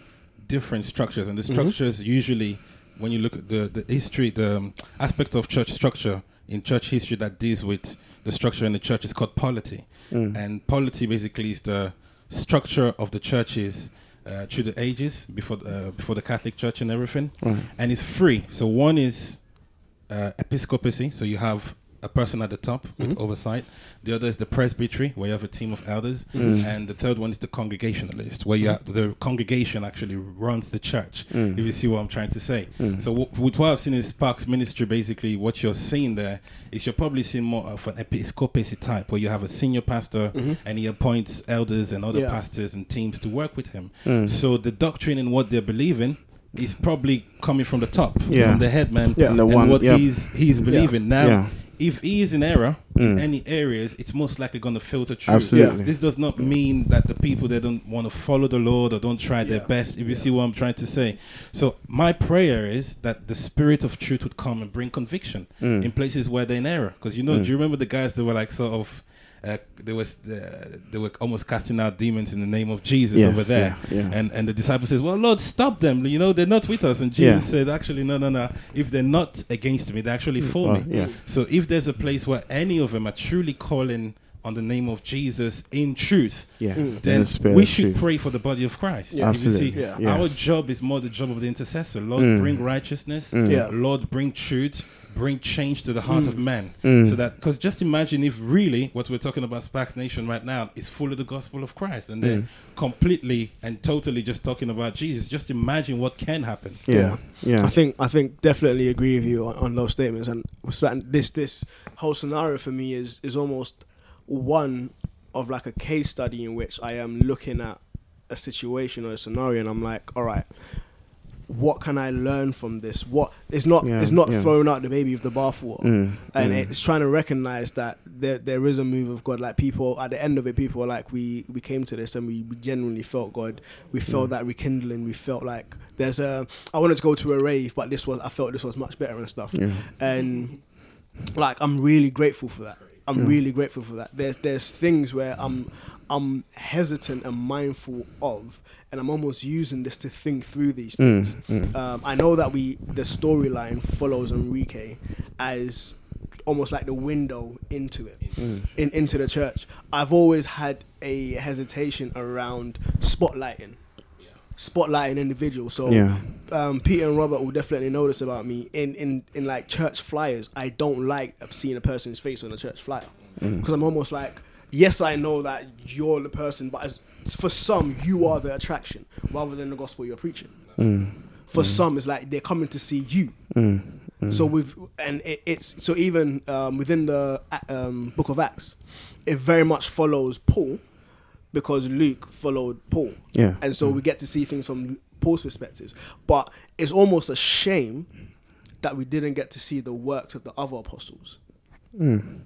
different structures, and the structures usually, when you look at the the history, the um, aspect of church structure in church history that deals with the structure in the church is called polity, Mm. and polity basically is the structure of the churches. Uh, through the ages before uh, before the Catholic Church and everything, Right. and it's free. So one is uh, episcopacy, so you have a person at the top with Mhm. oversight. The other is the presbytery, where you have a team of elders, Mm. and the third one is the congregationalist, where you have, the congregation actually runs the church. Mm. If you see what I'm trying to say. Mm. So w- with what I've seen in SPAC's ministry, basically what you're seeing there is you're probably seeing more of an episcopacy type, where you have a senior pastor Mhm. and he appoints elders and other Yeah. pastors and teams to work with him. Mm. So the doctrine and what they're believing is probably coming from the top, Yeah. from the head man, Yeah. And the and one- what yeah. he's he's believing. Now, Yeah. If he is in error, in any areas, it's most likely going to filter through. Absolutely. This does not mean that the people that don't want to follow the Lord or don't try their best. If you see what I'm trying to say, so my prayer is that the Spirit of Truth would come and bring conviction Mm. in places where they're in error. Because you know, do you remember the guys that were like sort of. Uh, they was uh, they were almost casting out demons in the name of Jesus Yes, over there, yeah, yeah. and and the disciple says, "Well, Lord, stop them. You know they're not with us." And Jesus Yeah. said, "Actually, no, no, no. If they're not against me, they're actually for Well, me." yeah. So if there's a place where any of them are truly calling on the name of Jesus in truth, Yeah. Mm. In then the we should truth. pray for the body of Christ. Yeah. If you see, Absolutely. Yeah. Yeah. Our job is more the job of the intercessor. Lord, Mm. bring righteousness. Mm. Yeah. Lord, bring truth. Bring change to the heart of man. Mm. So that, because just imagine if really what we're talking about SPAC Nation right now is full of the gospel of Christ and they're Mm. completely and totally just talking about Jesus. Just imagine what can happen. Yeah. Yeah. I think I think definitely agree with you on, on those statements. And this this whole scenario for me is is almost one of like a case study in which I am looking at a situation or a scenario, and I'm like, all right. What can I learn from this? What it's not Yeah, it's not yeah. throwing out the baby with the bathwater, Mm, and mm. it's trying to recognize that there there is a move of God. Like people at the end of it, people are like, we we came to this and we, we genuinely felt God. We felt that rekindling. We felt like there's a. I wanted to go to a rave, but this was I felt this was much better and stuff. And like I'm really grateful for that. I'm Mm. really grateful for that. There's there's things where I'm I'm hesitant and mindful of, and I'm almost using this to think through these things. Mm, mm. Um, I know that we the storyline follows Enrique as almost like the window into it, Mm. in, into the church. I've always had a hesitation around spotlighting, spotlighting individuals. So Yeah. um, Peter and Robert will definitely notice about me. In, in in like church flyers, I don't like seeing a person's face on a church flyer Mm. because I'm almost like, yes, I know that you're the person, but as, for some, you are the attraction rather than the gospel you're preaching. Mm. For some, it's like they're coming to see you. Mm. Mm. So with and it, it's so even um, within the uh, um, Book of Acts, it very much follows Paul because Luke followed Paul, Yeah. and so we get to see things from Paul's perspectives. But it's almost a shame that we didn't get to see the works of the other apostles. Mm.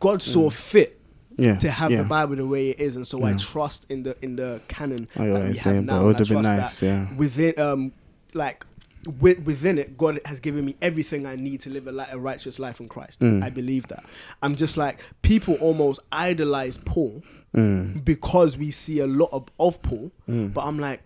God saw fit Yeah. to have yeah. the Bible the way it is, and so I trust in the in the canon I know what that you're we saying, have but now. it would have been nice, yeah. Within um, like wi- within it, God has given me everything I need to live a, li- a righteous life in Christ. Mm. I believe that. I'm just like people almost idolize Paul Mm. because we see a lot of, of Paul, but I'm like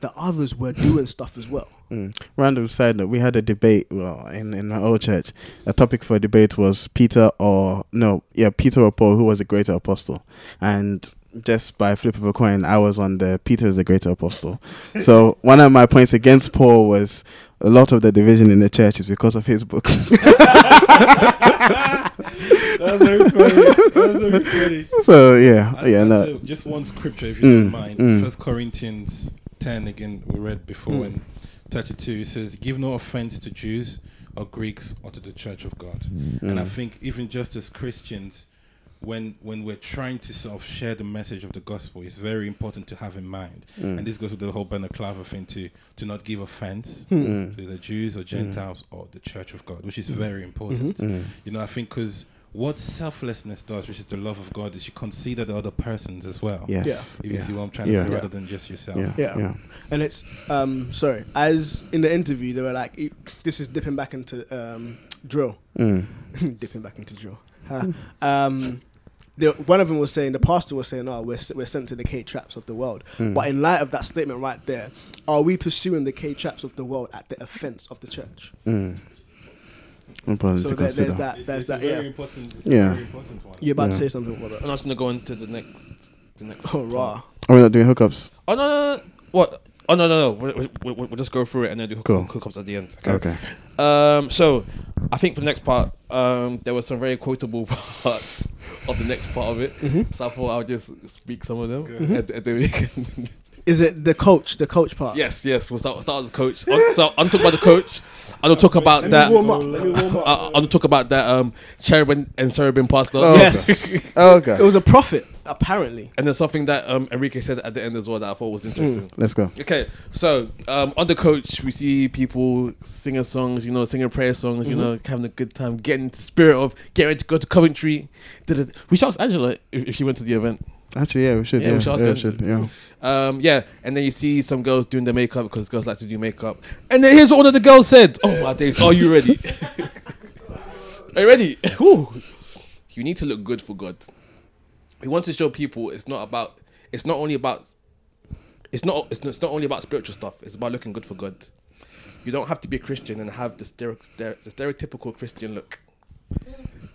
the others were doing stuff as well. Mm. Random side note: We had a debate. Well, in in my old church, a topic for debate was Peter or no, yeah, Peter or Paul, who was the greater apostle, and just by flip of a coin, I was on the Peter is the greater apostle. so one of my points against Paul was a lot of the division in the church is because of his books. That's very funny. That's very funny. so yeah, I- yeah, I'd no, just one scripture, if you Mm, don't mind. mm. First Corinthians ten again. We read before Mm. and thirty-two. It says, "Give no offense to Jews or Greeks or to the Church of God." And I Mm. think even just as Christians, when when we're trying to sort of share the message of the gospel, it's very important to have in mind. Mm. And this goes with the whole balaclava thing to to not give offense Mm. to the Jews or Gentiles or the Church of God, which is very important. Mm. You know, I think because what selflessness does, which is the love of God, is you consider the other persons as well. yes, If you yeah. see what I'm trying Yeah. to say, Yeah. rather than just yourself. yeah, Yeah. yeah, And it's um sorry, as in the interview they were like, "E- this is dipping back into um drill. Mm. dipping back into drill. Huh. Um, the, one of them was saying, the pastor was saying, "Oh, we're we're sent to the K traps of the world." Mm. But in light of that statement right there, are we pursuing the K traps of the world at the offense of the church? Mm. Important So to there, there's consider. that. It's, There's it's that. very Yeah. important. It's Yeah. a very important one. You're about to Yeah. say something, Robert. And I was gonna go into the next, the next. Oh, part. raw. Are we not doing hookups? Oh no, no, no. What? Oh no, no, no. We, we, we, we'll just go through it and then do hook, Cool. hookups at the end. Okay. Um. So, I think for the next part, um, there were some very quotable parts of the next part of it. Mm-hmm. So I thought I would just speak some of them, and, and then we can. Is it the coach? The coach part? yes, yes. We'll start. Start with the coach. I'm, so I'm talking about the coach. I'm gonna talk about Let that. me warm up. Let me warm up. Uh, I'm gonna talk about that. Um, cherubim and cherubim pastor. Oh, yes. Oh, God. It was a prophet. apparently. And then something that um, Enrique said at the end as well that I thought was interesting. Let's go. Okay, so um, on the coach, we see people singing songs, you know, singing prayer songs, you know, having a good time, getting the spirit of getting ready to go to Coventry. Did it? We should ask Angela if, if she went to the event. Actually, yeah, we should. Yeah, Yeah, we should ask yeah, we should, yeah. Um, yeah, and then you see some girls doing their makeup because girls like to do makeup. And then here's what one of the girls said. Oh my days, are you ready? are you ready? You need to look good for God. We want to show people it's not about. It's not only about. It's not. It's not, it's not only about spiritual stuff. It's about looking good for God. You don't have to be a Christian and have the, stere- the stereotypical Christian look.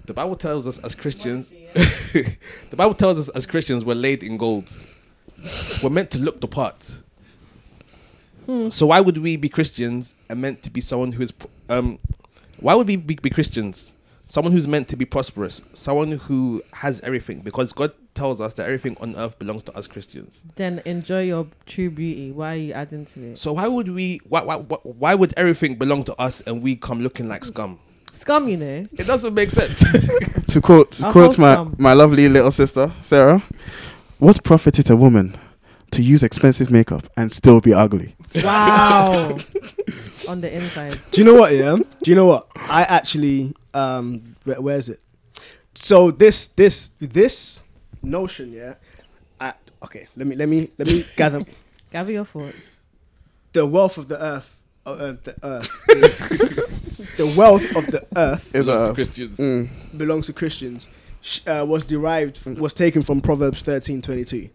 The Bible tells us as Christians. the Bible tells us as Christians we're laid in gold we're meant to look the part. So why would we be Christians and meant to be someone who is um why would we be, be Christians? Someone who's meant to be prosperous, someone who has everything because God tells us that everything on earth belongs to us Christians. Then enjoy your true beauty. Why are you adding to it? So why would we why why why- why would everything belong to us and we come looking like scum? Scum, you know. It doesn't make sense. To quote, to quote my, wholesome. my lovely little sister, Sarah, what profit it a woman to use expensive makeup and still be ugly? Wow. On the inside. Do you know what? Yeah. Do you know what? I actually um, where, where is it? So this this this notion, yeah. I, okay, let me let me let me gather. Gather your thoughts. The wealth of the earth, the earth, is, the wealth of the earth Is Belongs to Christians. Mm, belongs to Christians. Uh, was derived was taken from Proverbs thirteen twenty two.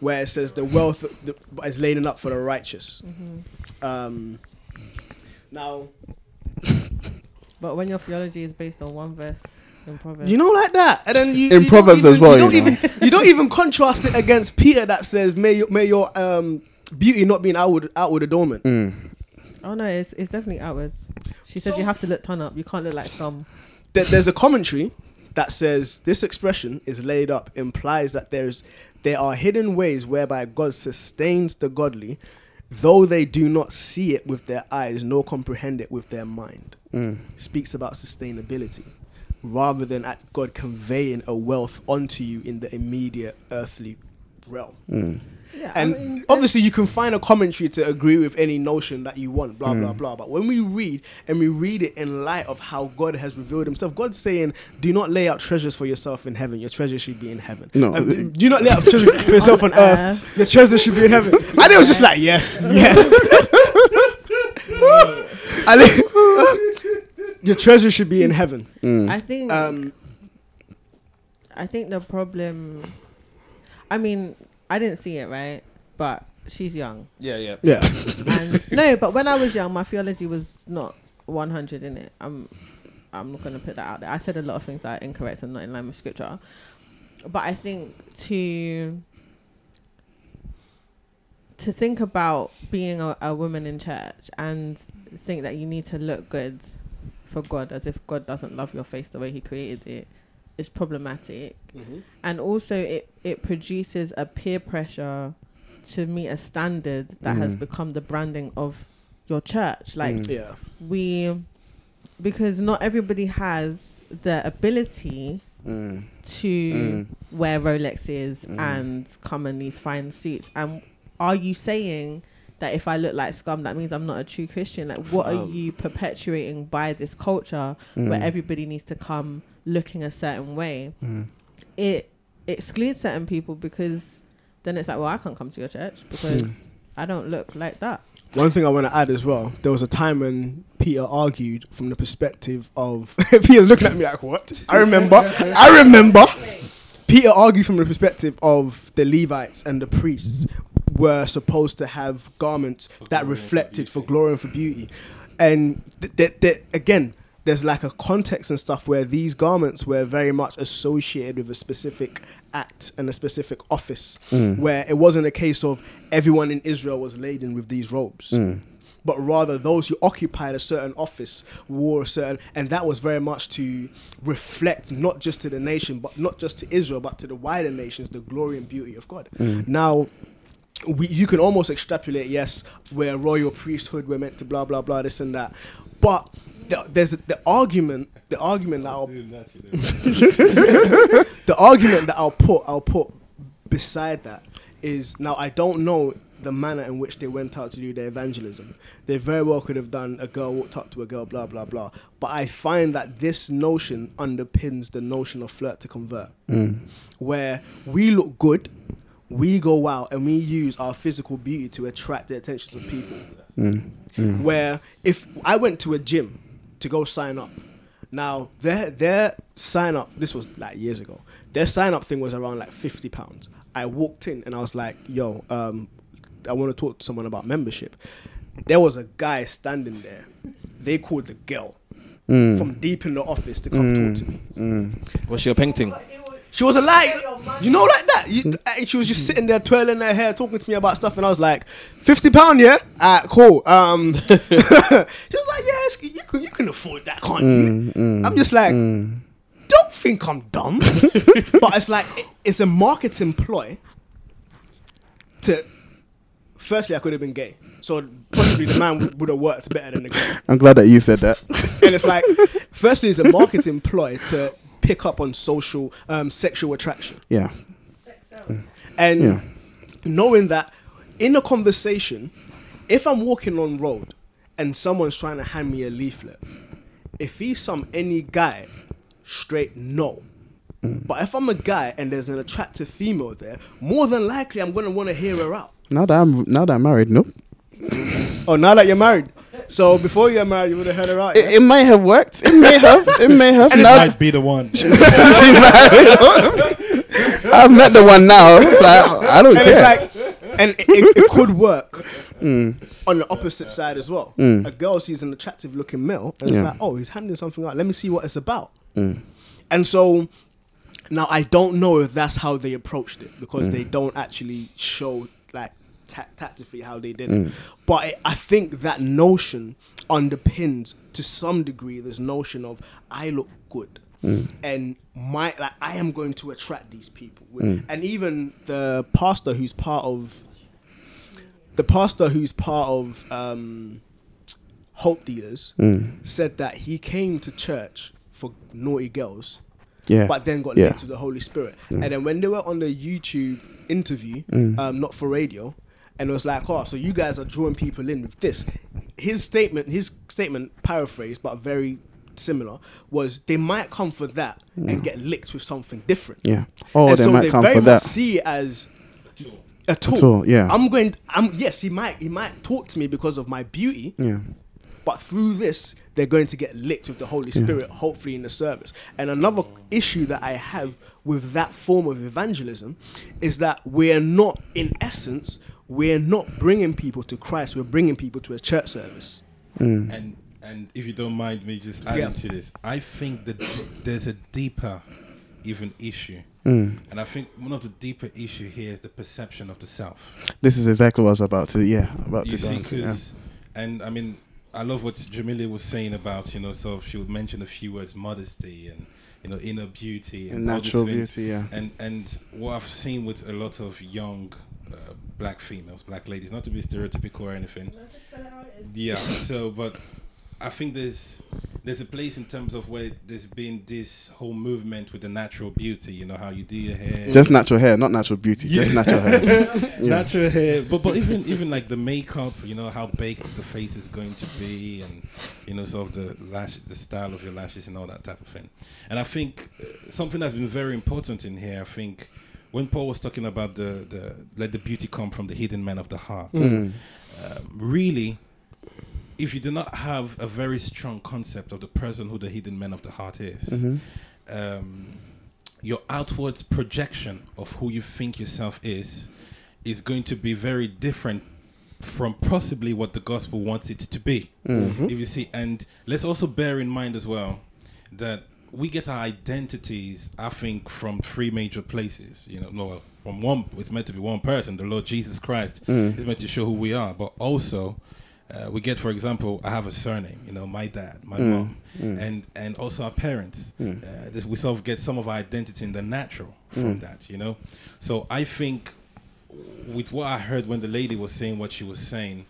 Where it says the wealth the- is laden up for the righteous. Um, now, But when your theology is based on one verse in Proverbs. You know, like that, and then you In you don't Proverbs as well, You don't you know. even you don't even contrast it against Peter that says, "May your, may your um, beauty not being an outward outward adornment." mm. Oh no, it's it's definitely outwards. She said you have to look ton up. You can't look like scum. There- there's a commentary that says this expression is laid up implies that there's there are hidden ways whereby God sustains the godly, though they do not see it with their eyes nor comprehend it with their mind. Mm. Speaks about sustainability. Rather than at God conveying a wealth onto you in the immediate earthly realm. Mm. Yeah, and I mean, obviously you can find a commentary to agree with any notion that you want blah blah blah. But when we read and we read it in light of how god has revealed himself god's saying do not lay out treasures for yourself in heaven. Your treasure should be in heaven. No. Um, do not lay out treasures for yourself on, On earth. Earth. your treasure should be in heaven. And it was just like yes yes. And it- your treasure should be in heaven. I think um I think the problem. I mean, I didn't see it right, but she's young. Yeah, yeah. yeah And no, but when I was young, my theology was not 100 in it. I'm I'm not going to put that out there. I said a lot of things that are incorrect and not in line with scripture. But I think to to think about being a, a woman in church and think that you need to look good for God as if God doesn't love your face the way he created it is problematic and also it it produces a peer pressure to meet a standard that has Mm. become the branding of your church like Mm. yeah we because not everybody has the ability Mm. to Mm. wear Rolexes Mm. and come in these fine suits and are you saying that if I look like scum that means I'm not a true Christian like what are Um, you perpetuating by this culture where Mm. everybody needs to come looking a certain way Mm. it excludes certain people because then it's like, well, I can't come to your church because Hmm. I don't look like that. One thing I want to add as well, there was a time when Peter argued from the perspective of Peter's looking at me like what? I remember. I remember. Peter argued from the perspective of the Levites and the priests were supposed to have garments that reflected for glory and for beauty. And th- th- th- again, there's like a context and stuff where these garments were very much associated with a specific act and a specific office, Mm. where it wasn't a case of everyone in Israel was laden with these robes Mm. but rather those who occupied a certain office wore a certain, and that was very much to reflect not just to the nation, but not just to Israel, but to the wider nations, the glory and beauty of God. Now, we, you can almost extrapolate, yes, we're a royal priesthood, we're meant to blah blah blah, this and that, but the, there's the argument. The argument that I'll that, you know. the argument that I'll put I'll put beside that is now I don't know the manner in which they went out to do their evangelism. They very well could have done a girl walked up to a girl, blah blah blah. But I find that this notion underpins the notion of flirt to convert, mm. where we look good, we go out and we use our physical beauty to attract the attentions of people. Mm, mm. Where if I went to a gym to go sign up, now their their sign up this was like years ago. Their sign up thing was around like fifty pounds. I walked in and I was like, "Yo, um, I want to talk to someone about membership." There was a guy standing there. They called the girl mm. from deep in the office to come talk to me. What's your painting? She was a light, you know, like that. You, mm. and she was just sitting there twirling her hair, talking to me about stuff, and I was like, 50 pound, yeah, Alright, cool. Um, she was like, yes, you can, you can afford that, can't you? Mm, mm, I'm just like, don't think I'm dumb, but it's like it- it's a marketing ploy. To firstly, I could have been gay, so possibly the man would have worked better than the girl. I'm glad that you said that. And it's like, firstly, it's a marketing ploy to pick up on social, um, sexual attraction. Yeah. And Yeah. knowing that in a conversation, if I'm walking on road and someone's trying to hand me a leaflet, if he's some any guy, straight no. But if I'm a guy and there's an attractive female there, more than likely I'm gonna want to hear her out. Now that I'm now that I'm married, nope. Oh, now that you're married, so before you're married, you would have heard her out. yeah? It, it may have worked. It may have. It may have. now Might be the one. I've met the one now, so I, I don't and care. it's like, and it, it, it could work mm. on the opposite side as well. Mm. A girl sees an attractive looking male, and it's like, oh, he's handing something out. Let me see what it's about. Mm. And so now I don't know if that's how they approached it because they don't actually show like ta- tactically how they did it. Mm. But it, I think that notion underpins to some degree this notion of I look good. Mm. And my like I am going to attract these people, mm. and even the pastor who's part of the pastor who's part of um, Hope Dealers said that he came to church for naughty girls, yeah. but then got Yeah. linked to the Holy Spirit. And then when they were on the YouTube interview, um, not for radio, and it was like, oh, so you guys are drawing people in with this. His statement, his statement, paraphrased but very similar, was they might come for that and get licked with something different. yeah. Oh, and they so might they come very for much that. see it as a tool. tool, yeah. I'm going. I'm yes. He might. He might talk to me because of my beauty. Yeah. But through this, they're going to get licked with the Holy Spirit, hopefully in the service. And another issue that I have with that form of evangelism is that we're not, in essence, we're not bringing people to Christ. We're bringing people to a church service. and and if you don't mind me just adding Yeah. to this, I think that there's a deeper even issue, Mm. and I think one of the deeper issue here is the perception of the self. This is exactly what I was about to. Yeah, about You to go see, into. Yeah. 'cause- and I mean, I love what Jamila was saying about you know, so she would mention a few words, modesty and you know, inner beauty And all these natural beauty. Yeah. And and what I've seen with a lot of young uh, black females, black ladies, not to be stereotypical or anything. Yeah. So, but I think there's there's a place in terms of where there's been this whole movement with the natural beauty. You know how you do your hair. Just natural hair, not natural beauty. Just natural hair. Yeah. natural hair, but but even even like the makeup, you know how baked the face is going to be, and you know sort of the lash, the style of your lashes, and all that type of thing. And I think uh, something that's been very important in here. I think when Paul was talking about the the let the beauty come from the hidden man of the heart, Mm. um, really. If you do not have a very strong concept of the person who the hidden man of the heart is, Mhm. um, your outward projection of who you think yourself is is going to be very different from possibly what the gospel wants it to be. Mm-hmm. If you see, and let's also bear in mind as well that we get our identities, I think, from three major places. You know, no, from one, it's meant to be one person, the Lord Jesus Christ Mm. is meant to show who we are, but also. Uh, we get, for example, I have a surname. You know, my dad, my Mm, mom, mm. and and also our parents. Mm. Uh, this, we sort of get some of our identity in the natural from Mm. that, you know. So I think with what I heard when the lady was saying what she was saying,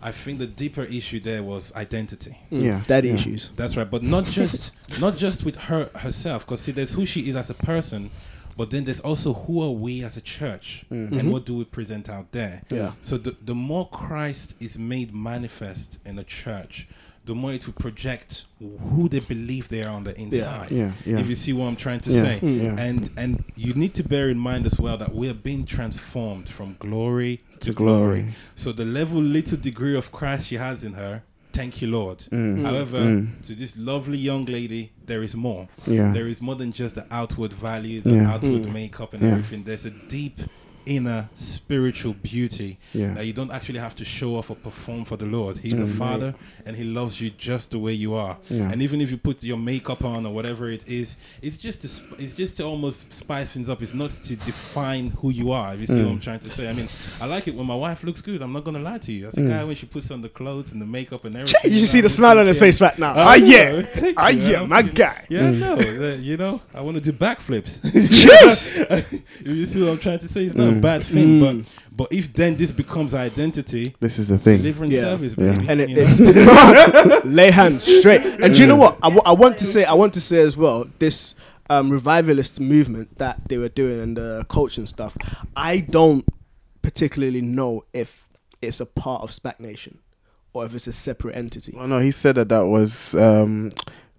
I think the deeper issue there was identity. Mm. Yeah, Daddy yeah. issues. That's right, but not just not just with her herself, because see, there's who she is as a person, but then there's also who are we as a church, mm-hmm. and what do we present out there. Yeah. So the the more Christ is made manifest in a church, the more to project who they believe they are on the inside. Yeah, yeah. If you see what I'm trying to Yeah, say, mm. yeah. and and you need to bear in mind as well that we are being transformed from glory to, To glory. glory. So the level, little degree of Christ she has in her, thank you, Lord. Mm. However, Mm. to this lovely young lady, there is more. Yeah. There is more than just the outward value, the Yeah. outward Mm. makeup, and Yeah. everything. There's a deep inner spiritual beauty Yeah. that you don't actually have to show off or perform for the Lord. He's a Mm. father and he loves you just the way you are. Yeah. And even if you put your makeup on or whatever it is, it's just to sp- it's just to almost spice things up. It's not to define who you are. You see Mm. what I'm trying to say? I mean, I like it when my wife looks good. I'm not gonna lie to you. As a Mm. guy when she puts on the clothes and the makeup and everything. You should see the smile on his face right now. I Ah, yeah. thank Ah, you, yeah, my guy. Yeah, no, uh, you know, I want to do backflips. Jeez. you see what I'm trying to say? It's not Mm. a bad thing, Mm. but but if then this becomes identity, This is the thing. deliverance Yeah. service, Yeah. baby. and it, you know? it's lay hands straight. And do you know what? I, want to say, I want to say as well, this um, revivalist movement that they were doing and the coach and stuff. I don't particularly know if it's a part of SPAC Nation or if it's a separate entity. Oh no, he said that that was um,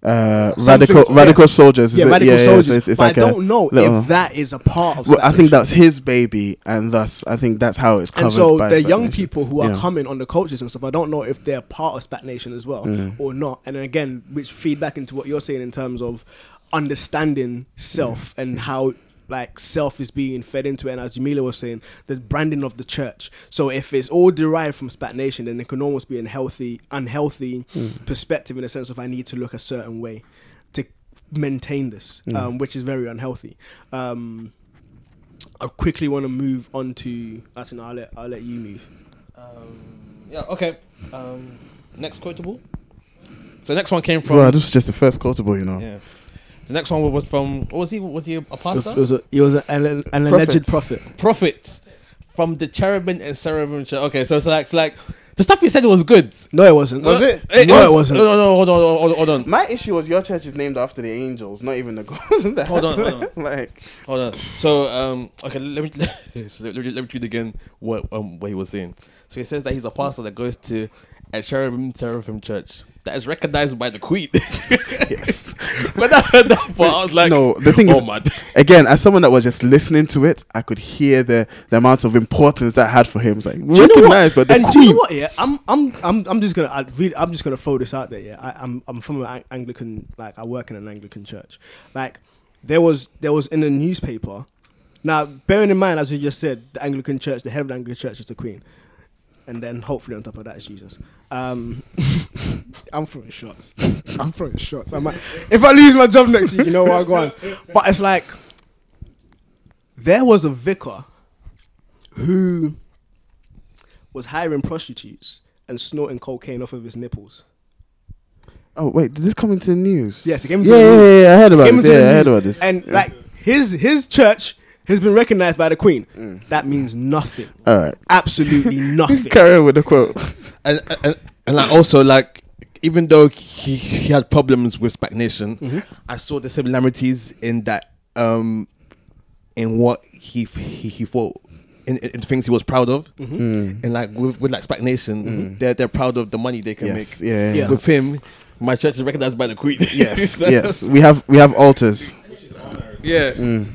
uh, Something- radical yeah. radical soldiers. is Yeah, it? radical yeah, soldiers. so it's, it's but like I don't know little- if that is a part of. Well, I think that's his baby, and thus I think that's how it's covered. And so the young Nation. people who are Yeah. coming on the coaches and stuff, I don't know if they're part of SPAC Nation as well Mm. or not. And then again, which feed back into what you're saying in terms of understanding self and how like self is being fed into it. And as Jamila was saying, the branding of the church. So if it's all derived from SPAC Nation, then it can almost be an healthy, unhealthy Mm. perspective in the sense of I need to look a certain way to maintain this, Mm. um, which is very unhealthy. Um, I quickly want to move on to. Actually, no, I'll let I'll let you move. Um, yeah. Okay. Um, next quotable. So next one came from. Well, this is just the first quotable, you know. yeah. The next one was from. What was he? Was he a pastor? It was a, it was a, an, an alleged prophet. Prophet from the cherubim and seraphim church. Okay, so it's like, it's like the stuff you said was good. No, it wasn't. Was it? No, it wasn't. No, no, no, hold on, hold on, hold on. My issue was your church is named after the angels, not even the gods. Hold on, hold on. like, Hold on. So, um, okay, let me let me, let me read again what um what he was saying. So he says that he's a pastor that goes to a cherubim seraphim church that is recognized by the queen. yes. I heard that part, I was like, no, the thing oh is, man. again, as someone that was just listening to it, I could hear the the amount of importance that had for him. It's like Do you know what? recognized, but the and do queen. you know what? Yeah, I'm, I'm, I'm, I'm just gonna, I really, I'm just gonna throw this out there. Yeah, I, I'm, I'm from an Anglican, like I work in an Anglican church. Like there was, there was in the newspaper. Now, bearing in mind, as you just said, the Anglican church, the head of the Anglican church is the Queen, and then hopefully on top of that is Jesus. Um, I'm throwing shots. I'm throwing shots. I might, if I lose my job next week, you know what? I'm going. But it's like there was a vicar who was hiring prostitutes and snorting cocaine off of his nipples. Oh wait, did this come into the news? Yes, it came into yeah, the yeah, news. yeah, yeah, I heard about Came this. Yeah, I heard about this. And like his his church has been recognized by the Queen. Mm. That means nothing. all right, Absolutely nothing. carry on with the quote. and, and and like also like even though he, he had problems with SPAC Nation, Mm-hmm. I saw the similarities in that um in what he he, he thought in, in things he was proud of, Mm-hmm. Mm. and like with, with like SPAC Nation, they're they're proud of the money they can Yes, make. yeah, yeah. Yeah. With him, my church is recognized by the Queen. Yes, yes. We have we have altars. yeah. Mm.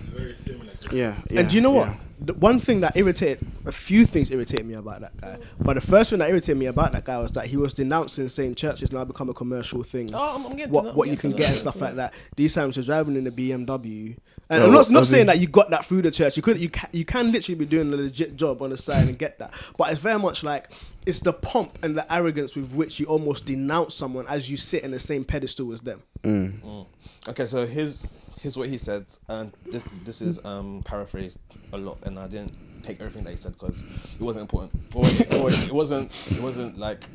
Very similar. Yeah, yeah. and do you know yeah. what? The one thing that irritated, a few things irritated me about that guy. But the first thing that irritated me about that guy was that he was denouncing saying church has now become a commercial thing. Oh, I'm, I'm getting to what that, what I'm you can to get that. and stuff like that. These times you're driving in a BMW. And Oh, I'm not, not saying that you got that through the church. You could you can, you can literally be doing a legit job on the side and get that. But it's very much like it's the pomp and the arrogance with which you almost denounce someone as you sit in the same pedestal as them. Mm. Okay, so here's here's what he said, and this this is um paraphrased a lot, and I didn't take everything that he said because it wasn't important, or, or it wasn't it wasn't like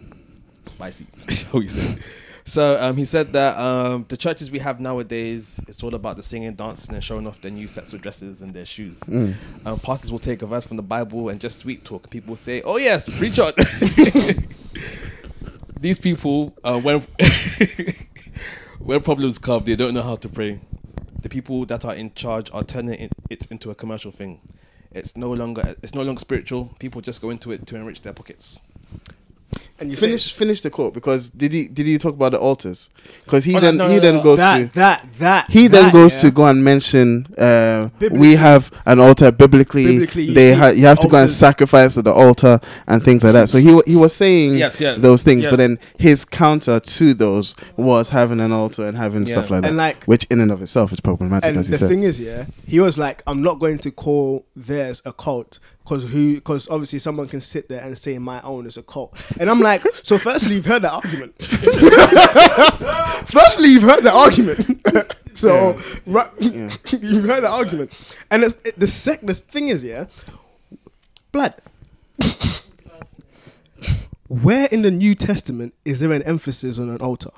spicy, shall we say? So um, he said that um, the churches we have nowadays, it's all about the singing, dancing, and showing off their new sets of dresses and their shoes. Mm. Um, pastors will take a verse from the Bible and just sweet talk. People say, "Oh yes, preach on." these people, uh, when when problems come, they don't know how to pray. The people that are in charge are turning it, into a commercial thing. It's no longer it's no longer spiritual. People just go into it to enrich their pockets. And you Finish say finish the quote because did he did he talk about the altars? Because he Oh, then no, he no, then no. goes that, to that, that. he then goes yeah. to go and mention uh, we have an altar biblically. Biblically, you they ha- you have to go and sacrifice at the altar and things like that. So he he was saying Yes, yes, those things, yeah. but then his counter to those was having an altar and having Yeah. stuff like that, like- which in and of itself is problematic, And as you the said. thing is, yeah, he was like, I'm not going to call theirs a cult because who? Because obviously someone can sit there and say my own is a cult, and I'm like, so firstly you've heard that argument. firstly, you've heard the argument. so right, you've heard the argument, and it's, it, the sec. The thing is, yeah, blood. Where in the New Testament is there an emphasis on an altar?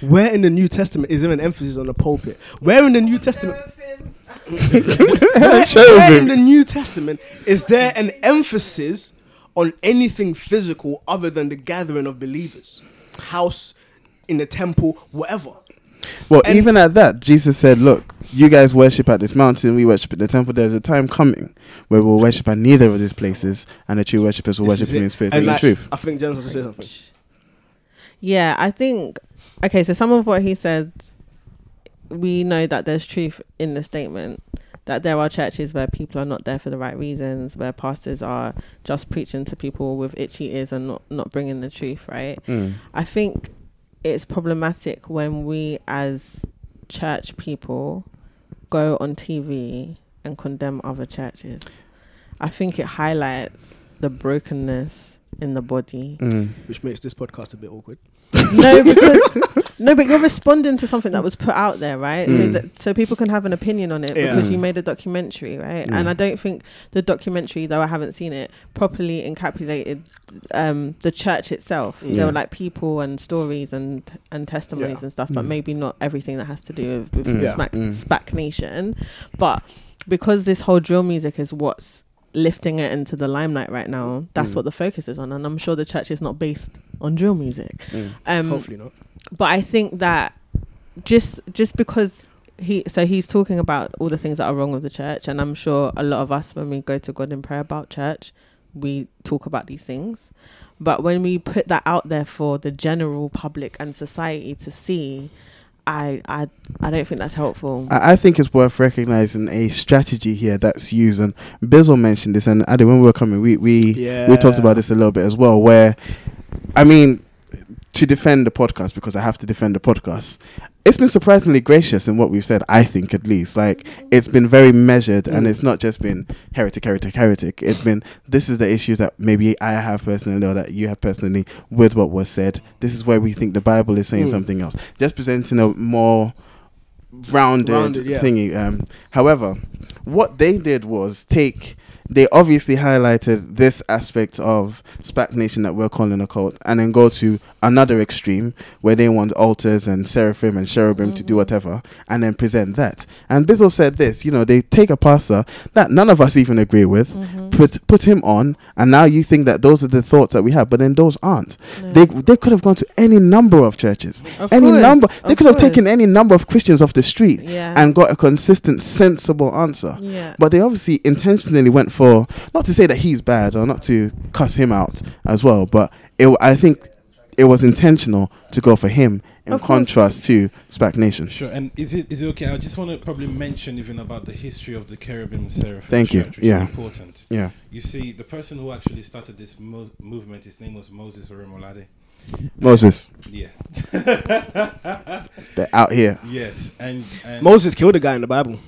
Where in the New Testament is there an emphasis on a pulpit? Where in the New Testament? Where, where in the New Testament is there an emphasis on anything physical other than the gathering of believers? House, in the temple, whatever. Well, And- even at that, Jesus said, "Look, you guys worship at this mountain, we worship at the temple. There's a time coming where we'll worship at neither of these places, and the true worshippers will This worship is me in spirit And and in truth." I think Jen's wants to say something. Yeah, I think okay, so some of what he said we know that there's truth in the statement that there are churches where people are not there for the right reasons, where pastors are just preaching to people with itchy ears and not, not bringing the truth, right? Mm. I think it's problematic when we as church people go on TV and condemn other churches. I think it highlights the brokenness in the body. Mm. Which makes this podcast a bit awkward. No, because no, but you're responding to something that was put out there, right? So Mm. that so people can have an opinion on it Yeah. because you Mm. made a documentary, right? Yeah. And I don't think the documentary, though I haven't seen it, properly encapsulated um, the church itself. Yeah. There were like people and stories and and testimonies and stuff, but Mm. maybe not everything that has to do with, with Mm. Smack, Mm. SPAC Nation. But because this whole drill music is what's lifting it into the limelight right now, that's Mm. what the focus is on. And I'm sure the church is not based on drill music. Mm. Um, Hopefully not. but I think that just just because he so he's talking about all the things that are wrong with the church, and I'm sure a lot of us when we go to God in prayer about church, we talk about these things. But when we put that out there for the general public and society to see, I I I don't think that's helpful. I, I think it's worth recognizing a strategy here that's used, and Bizzle mentioned this, and Ade, when we were coming, we we Yeah. we talked about this a little bit as well. Where, I mean, to defend the podcast because I have to defend the podcast. It's been surprisingly gracious in what we've said. I think at least, like it's been very measured, and it's not just been heretic, heretic, heretic. It's been this is the issues that maybe I have personally, or that you have personally with what was said. This is where we think the Bible is saying Mm. something else. Just presenting a more rounded, Rounded, yeah. thingy. Um, however, what they did was take. They obviously highlighted this aspect of SPAC Nation that we're calling a cult, and then go to another extreme where they want altars and seraphim and cherubim to do Mhm. whatever, and then present that. And Bizzle said this, you know, they take a pastor that none of us even agree with, Mhm. put put him on, and now you think that those are the thoughts that we have, but then those aren't. No. They they could have gone to any number of churches, Of any course, number. They could have taken any number of Christians off the street yeah and got a consistent, sensible answer. yeah But they obviously intentionally went for not to say that he's bad or not to cuss him out as well, but it, I think it was intentional to go for him in Of course. contrast to SPAC Nation. Sure, and is it is it okay? I just want to probably mention even about the history of the cherubim seraphim. Thank you, church, which yeah. is important. Yeah, You see, the person who actually started this mo- movement, his name was Moses Orimolade. Moses, Yeah. they're out here. yes, and and Moses killed a guy in the Bible.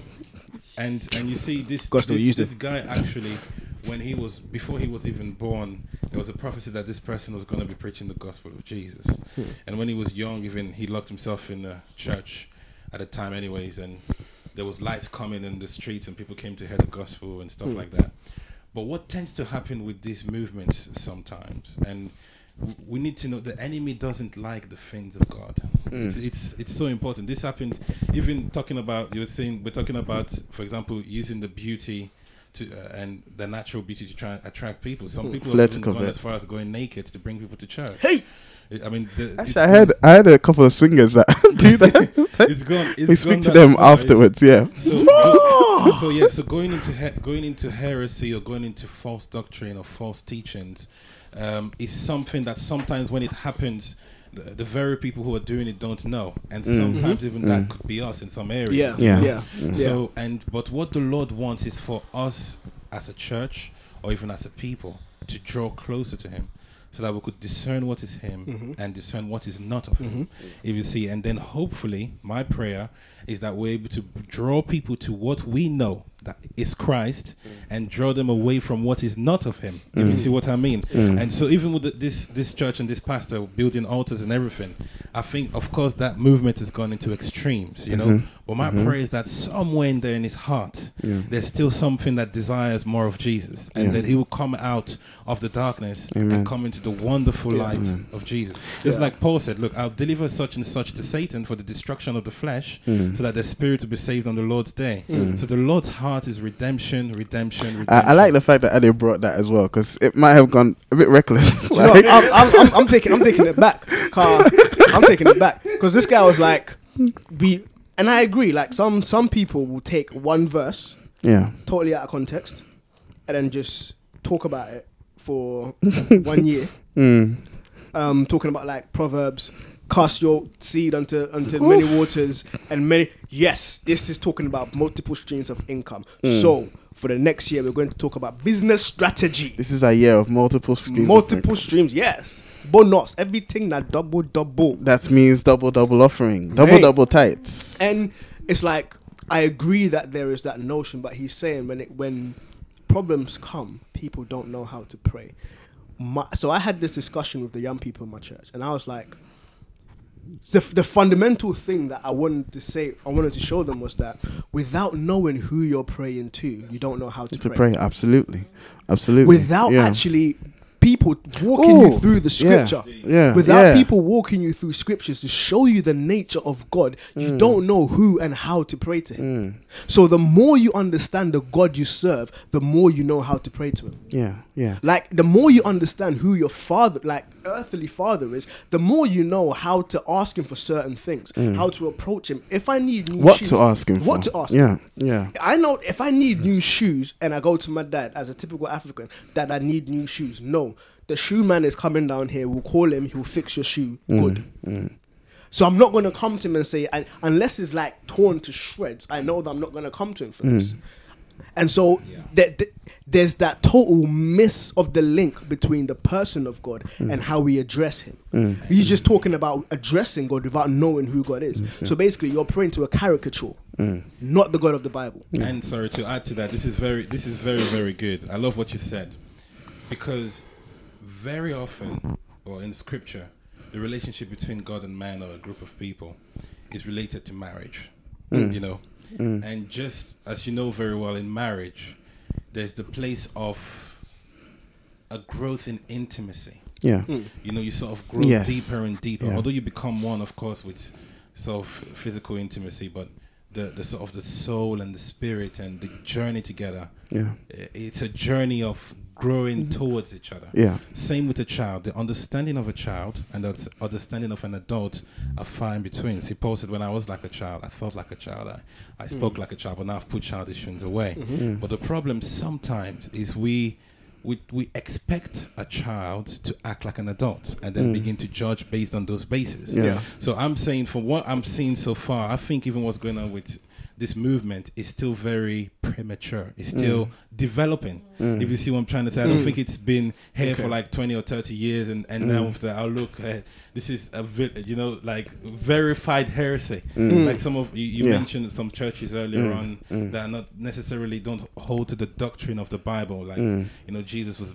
and and you see this God still this, this guy actually when he was before he was even born there was a prophecy that this person was going to be preaching the gospel of jesus Hmm. and when he was young even he locked himself in a church at a time anyways and there was lights coming in the streets and people came to hear the gospel and stuff Hmm. like that but what tends to happen with these movements sometimes and we need to know the enemy doesn't like the things of God. Mm. It's, it's it's so important. This happens even talking about you were saying we're talking about, for example, using the beauty to uh, and the natural beauty to try and attract people. Some people Let's have gone as far as going naked to bring people to church. Hey, I mean, the, Actually, I heard I had a couple of swingers that do that. It's gone. It's we speak to them far. Afterwards. Yeah. So, go- so yeah, so going into he- going into heresy or going into false doctrine or false teachings um, is something that sometimes when it happens, the, the very people who are doing it don't know, and mm. sometimes even that mm. could be us in some areas. yeah, Yeah. yeah, mm. yeah. So and but what the Lord wants is for us as a church or even as a people to draw closer to Him, so that we could discern what is Him mm-hmm. and discern what is not of Him. Mm-hmm. If you see, and then hopefully my prayer is that we're able to draw people to what we know that is Christ mm. and draw them away from what is not of Him. If you mm. see what I mean. Mm. And so even with the, this this church and this pastor building altars and everything, I think of course that movement has gone into extremes, you know. Mm-hmm. But my mm-hmm. prayer is that somewhere in there in his heart, there's still something that desires more of Jesus, and Yeah. that he will come out of the darkness Amen. and come into the wonderful light of Jesus. Just like Paul said, "Look, I'll deliver such and such to Satan for the destruction of the flesh, so that the spirit will be saved on the Lord's day." So the Lord's heart is redemption, redemption, redemption. I, I like the fact that Ade brought that as well because it might have gone a bit reckless. Do you know, I'm, I'm, I'm, I'm taking I'm taking it back. Car, I'm taking it back because this guy was like, we, and I agree. Like some some people will take one verse yeah. totally out of context and then just talk about it for one year. Mm. Um, talking about like proverbs, cast your seed unto unto many waters and many. Yes, this is talking about multiple streams of income. Hmm. So for the next year, we're going to talk about business strategy. This is a year of multiple streams. multiple streams, yes. Bonus, everything that double double. That means double double offering, double Mate. double tights. And it's like I agree that there is that notion, but he's saying when it when problems come, people don't know how to pray. My, so I had this discussion with the young people in my church, and I was like, the, the fundamental thing that I wanted to say, I wanted to show them was that without knowing who you're praying to, you don't know how to, to pray, absolutely, absolutely. Without yeah. actually people walking you through the scripture. yeah, Without yeah. people walking you through scriptures to show you the nature of God, you mm. don't know who and how to pray to Him. Mm. So the more you understand the God you serve, the more you know how to pray to Him. yeah, yeah, Like the more you understand who your father, like earthly father is, the more you know how to ask him for certain things, mm. how to approach him. If I need new shoes What shoes, to ask him? what for. to ask Yeah, him. yeah. I know if I need new shoes and I go to my dad as a typical African, that I need new shoes. No, the shoe man is coming down here. We'll call him. He'll fix your shoe. Mm, good. Mm. So I'm not gonna come to him and say, and, unless it's like torn to shreds. I know that I'm not gonna come to him for mm. this. And so th- th- there's that total miss of the link between the person of God and how we address Him. You're just talking about addressing God without knowing who God is. So basically, you're praying to a caricature, not the God of the Bible. And sorry to add to that, this is very, this is very, very good. I love what you said, because very often, or in Scripture, the relationship between God and man or a group of people is related to marriage. Mm. You know, mm. and just as you know very well, in marriage, there's the place of a growth in intimacy Yeah. Hmm. you know you sort of grow Yes. deeper and deeper Yeah. although you become one of course with sort of physical intimacy but the, the sort of the soul and the spirit and the journey together Yeah. it's a journey of growing mm-hmm. towards each other. Yeah. same with a child. The understanding of a child and the understanding of an adult are far in between. See paul said when i was like a child i thought like a child. I, I mm. spoke like a child but now i've put childish things away. Mm-hmm. But the problem sometimes is we we, we expect a child to act like an adult and then mm. begin to judge based on those bases. Yeah. So I'm saying, from what I'm seeing so far, I think even what's going on with this movement is still very premature. It's mm. still developing. Mm. If you see what I'm trying to say, I don't mm. think it's been here for like 20 or 30 years, and, and now with the outlook, uh, this is a vi- you know like verified heresy. Like some of you, you Yeah. mentioned some churches earlier on that are not necessarily don't hold to the doctrine of the Bible. Like you know, Jesus was.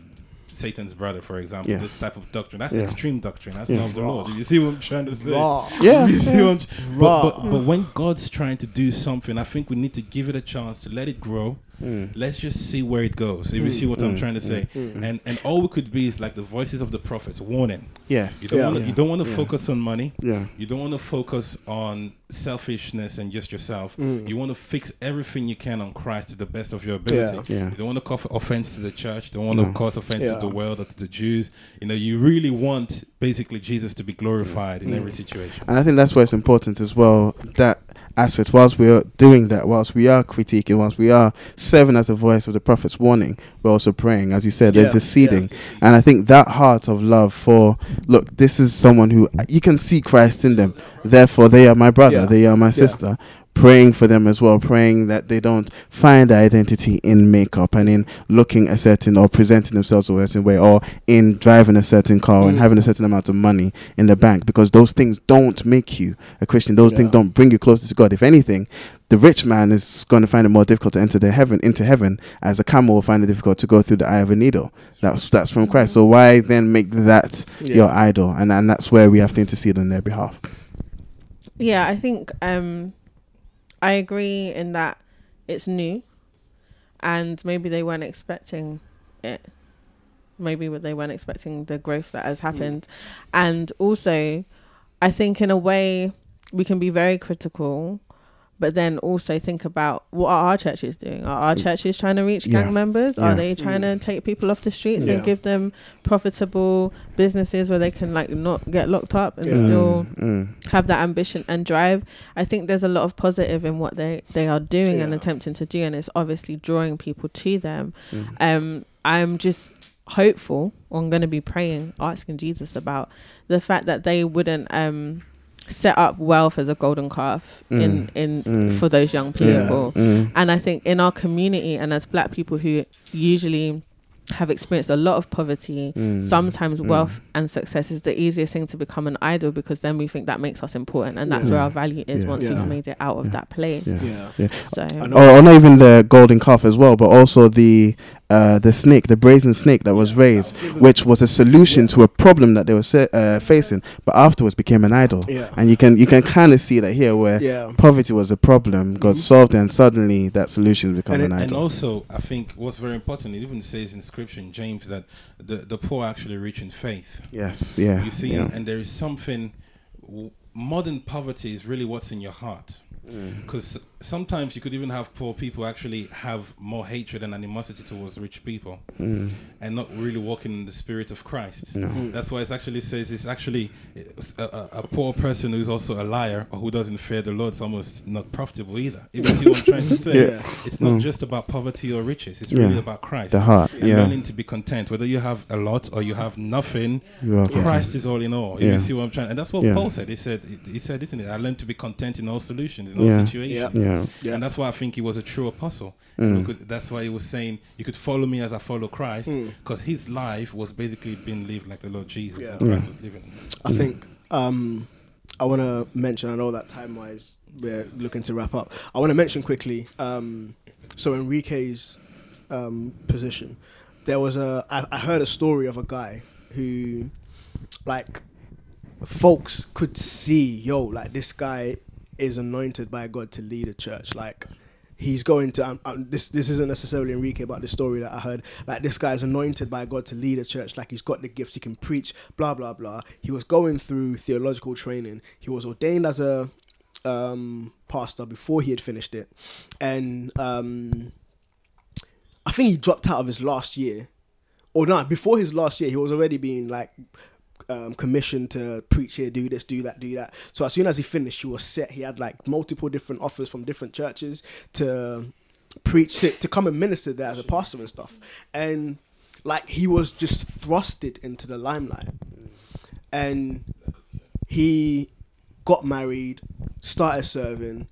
Satan's brother, for example, Yes. this type of doctrine. That's Yeah. extreme doctrine. That's Yeah. not of the Lord. You see what I'm trying to say? Raw. Yeah. You see what I'm- Raw. but, but, but when God's trying to do something, I think we need to give it a chance to let it grow, Mm. let's just see where it goes. If you mm. see what I'm Mm. trying to say, mm. and and all we could be is like the voices of the prophets warning. Yes. You don't Yeah. want to. You don't want to Yeah. focus on money. Yeah. You don't want to focus on selfishness and just yourself. You want to fix everything you can on Christ to the best of your ability. Mm. Yeah. You don't want to cause offense to the church. Don't want No. to cause offense Yeah. to the world or to the Jews. You know, you really want basically Jesus to be glorified in every situation. And I think that's why it's important as well that aspect. Whilst we are doing that, whilst we are critiquing, whilst we are serving as the voice of the prophet's warning, we're also praying, as you said, Yeah, interceding. And I think that heart of love for look, this is someone who you can see Christ in them. Therefore, they are my brother. Yeah. They are my sister. Praying for them as well, praying that they don't find their identity in makeup and in looking a certain or presenting themselves a certain way or in driving a certain car and Mm. having a certain amount of money in the bank because those things don't make you a Christian. Those things don't bring you closer to God. If anything, the rich man is going to find it more difficult to enter the heaven into heaven as a camel will find it difficult to go through the eye of a needle. That's that's from Christ. So why then make that Yeah. your idol? And and that's where we have to intercede on their behalf. Yeah, I think um, I agree in that it's new, and maybe they weren't expecting it. Maybe they weren't expecting the growth that has mm. happened, and also, I think in a way we can be very critical, but then also think about what are our churches doing? Are our churches trying to reach gang Yeah. members? Yeah. Are they trying to take people off the streets Yeah. and give them profitable businesses where they can like not get locked up and Yeah. still Mm, mm. have that ambition and drive. I think there's a lot of positive in what they they are doing and attempting to do, and it's obviously drawing people to them. Mm. Um, I'm just hopeful. I'm going to be praying, asking Jesus about the fact that they wouldn't um set up wealth as a golden calf in in Mm. for those young Yeah. people. Mm. And I think in our community and as black people who usually have experienced a lot of poverty, Mm. sometimes Mm. wealth and success is the easiest thing to become an idol because then we think that makes us important and that's Yeah. where our value is Yeah. once Yeah. we've made it out of Yeah. that place. Yeah. Yeah. Yeah. So Or, or not even the golden calf as well, but also the uh, the snake, the brazen snake that was raised, which was a solution to a problem that they were se- uh, facing, but afterwards became an idol. Yeah. And you can you can kind of see that here, where Yeah. poverty was a problem, God Mhm. solved and suddenly that solution become And an it- And also, I think what's very important, it even says in scripture in James that the, the poor actually rich in faith. yes, yeah, You see, yeah. and there is something, w- modern poverty is really what's in your heart. Mm. Because sometimes you could even have poor people actually have more hatred and animosity towards rich people Mm. and not really walking in the spirit of Christ. No. That's why it actually says it's actually a, a, a poor person who's also a liar or who doesn't fear the Lord is almost not profitable either. If you see what I'm trying to say, Yeah. it's not Mm. just about poverty or riches. It's Yeah. really about Christ. The heart, and yeah. learning to be content, whether you have a lot or you have nothing. You are. Christ is all in all. If Yeah. You see what I'm trying, and that's what Yeah. Paul said. He said, he said, isn't it? I learned to be content in all solutions, in all Yeah. situations. Yeah. Yeah. And that's why I think he was a true apostle. Mm. You could- that's why he was saying, you could follow me as I follow Christ, Mm. because his life was basically being lived like the Lord Jesus, Yeah. and Christ Yeah. was living. I think um, I want to mention. I know that time wise we're looking to wrap up. I want to mention quickly. Um, so Enrique's um, position, there was a. I, I heard a story of a guy who, like, folks could see, yo, like this guy is anointed by God to lead a church, like. He's going to um, um, this. This isn't necessarily Enrique, but the story that I heard, like this guy is anointed by God to lead a church. Like he's got the gifts, he can preach, blah blah blah. He was going through theological training. He was ordained as a um, pastor before he had finished it, and um, I think he dropped out of his last year, or not before his last year. He was already being like um, commissioned to preach here, do this, do that, do that. So as soon as he finished, he was set. He had like multiple different offers from different churches to preach to, to come and minister there as a pastor and stuff. And like he was just thrusted into the limelight, and he got married, started serving.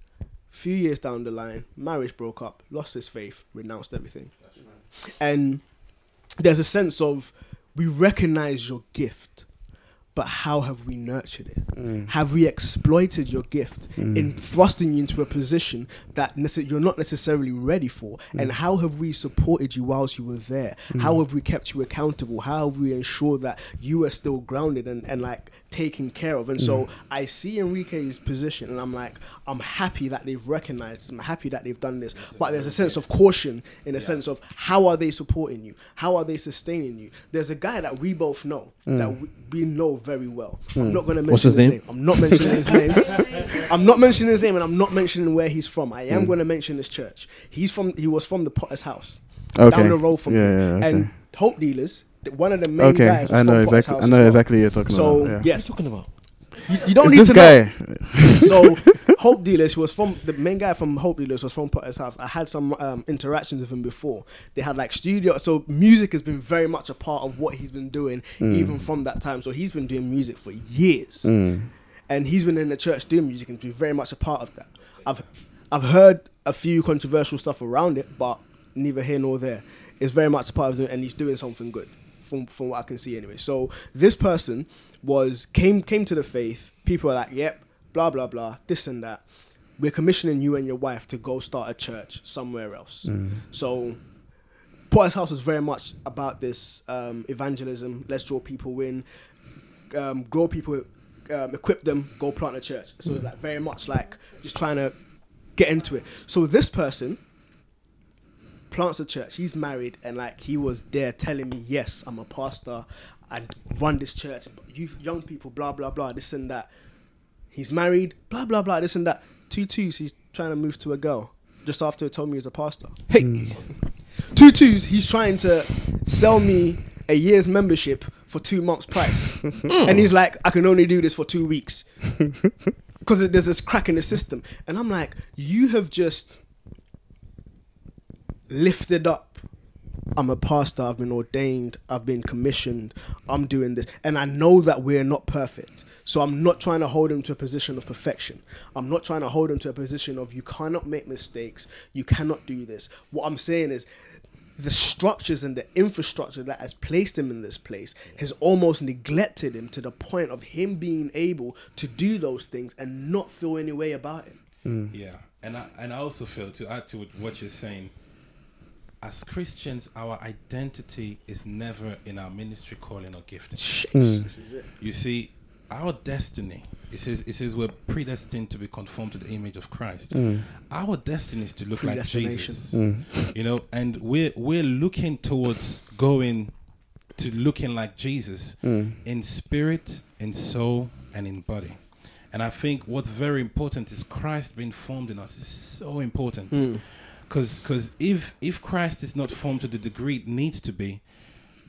Few years down the line, marriage broke up, lost his faith, renounced everything. And there's a sense of we recognize your gift, but how have we nurtured it? Mm. Have we exploited your gift mm. in thrusting you into a position that nece- you're not necessarily ready for? Mm. And how have we supported you whilst you were there? How have we kept you accountable? How have we ensured that you are still grounded and, and like taken care of? And so I see Enrique's position and I'm like, I'm happy that they've recognized this. I'm happy that they've done this. But there's a sense of caution in a sense of how are they supporting you? How are they sustaining you? There's a guy that we both know that mm. we, we know very well. I'm mm. not going to mention What's his name? I'm not mentioning his name. I'm not mentioning his name, and I'm not mentioning where he's from. I am mm. going to mention his church. He's from. He was from the Potter's House, Okay. down the road from Yeah, me. yeah, okay. And Hope Dealers, th- one of the main Okay, guys. Was I know exactly. I know well. exactly you're talking So about. Yeah. yes, talking about? you, you don't It's need this to guy. know. So Hope Dealers was from the main guy from Hope Dealers was from Potter's House. I had some um, interactions with him before. They had like studio, so music has been very much a part of what he's been doing even from that time. So he's been doing music for years, and he's been in the church doing music and been very much a part of that. I've I've heard a few controversial stuff around it, but neither here nor there. It's very much a part of it, and he's doing something good from from what I can see anyway. So this person was came came to the faith. People are like, yep, blah blah blah, this and that. We're commissioning you and your wife to go start a church somewhere else. So Potter's House is very much about this um, evangelism. Let's draw people in, um, grow people, um, equip them, go plant a church. So it's like very much like just trying to get into it. So this person plants a church. He's married and like he was there telling me, yes, I'm a pastor. I run this church. You young people, blah blah blah, this and that. He's married, blah blah blah, this and that. Two twos. He's trying to move to a girl. Just after he told me he was a pastor. Hey, hmm. two twos. He's trying to sell me a year's membership for two months' price, and he's like, I can only do this for two weeks because there's this crack in the system. And I'm like, you have just lifted up. I'm a pastor. I've been ordained. I've been commissioned. I'm doing this, and I know that we're not perfect. So I'm not trying to hold him to a position of perfection. I'm not trying to hold him to a position of you cannot make mistakes. You cannot do this. What I'm saying is, the structures and the infrastructure that has placed him in this place has almost neglected him to the point of him being able to do those things and not feel any way about it. Mm. Yeah, and I and I also feel to add to what- what you're saying. As Christians, our identity is never in our ministry calling or gifting. Mm. You see, our destiny. It says it says we're predestined to be conformed to the image of Christ. Mm. Our destiny is to look like Predestination. Jesus. Mm. You know, and we're we're looking towards going to looking like Jesus in spirit, in soul, and in body. And I think what's very important is Christ being formed in us is so important. Because because if if Christ is not formed to the degree it needs to be,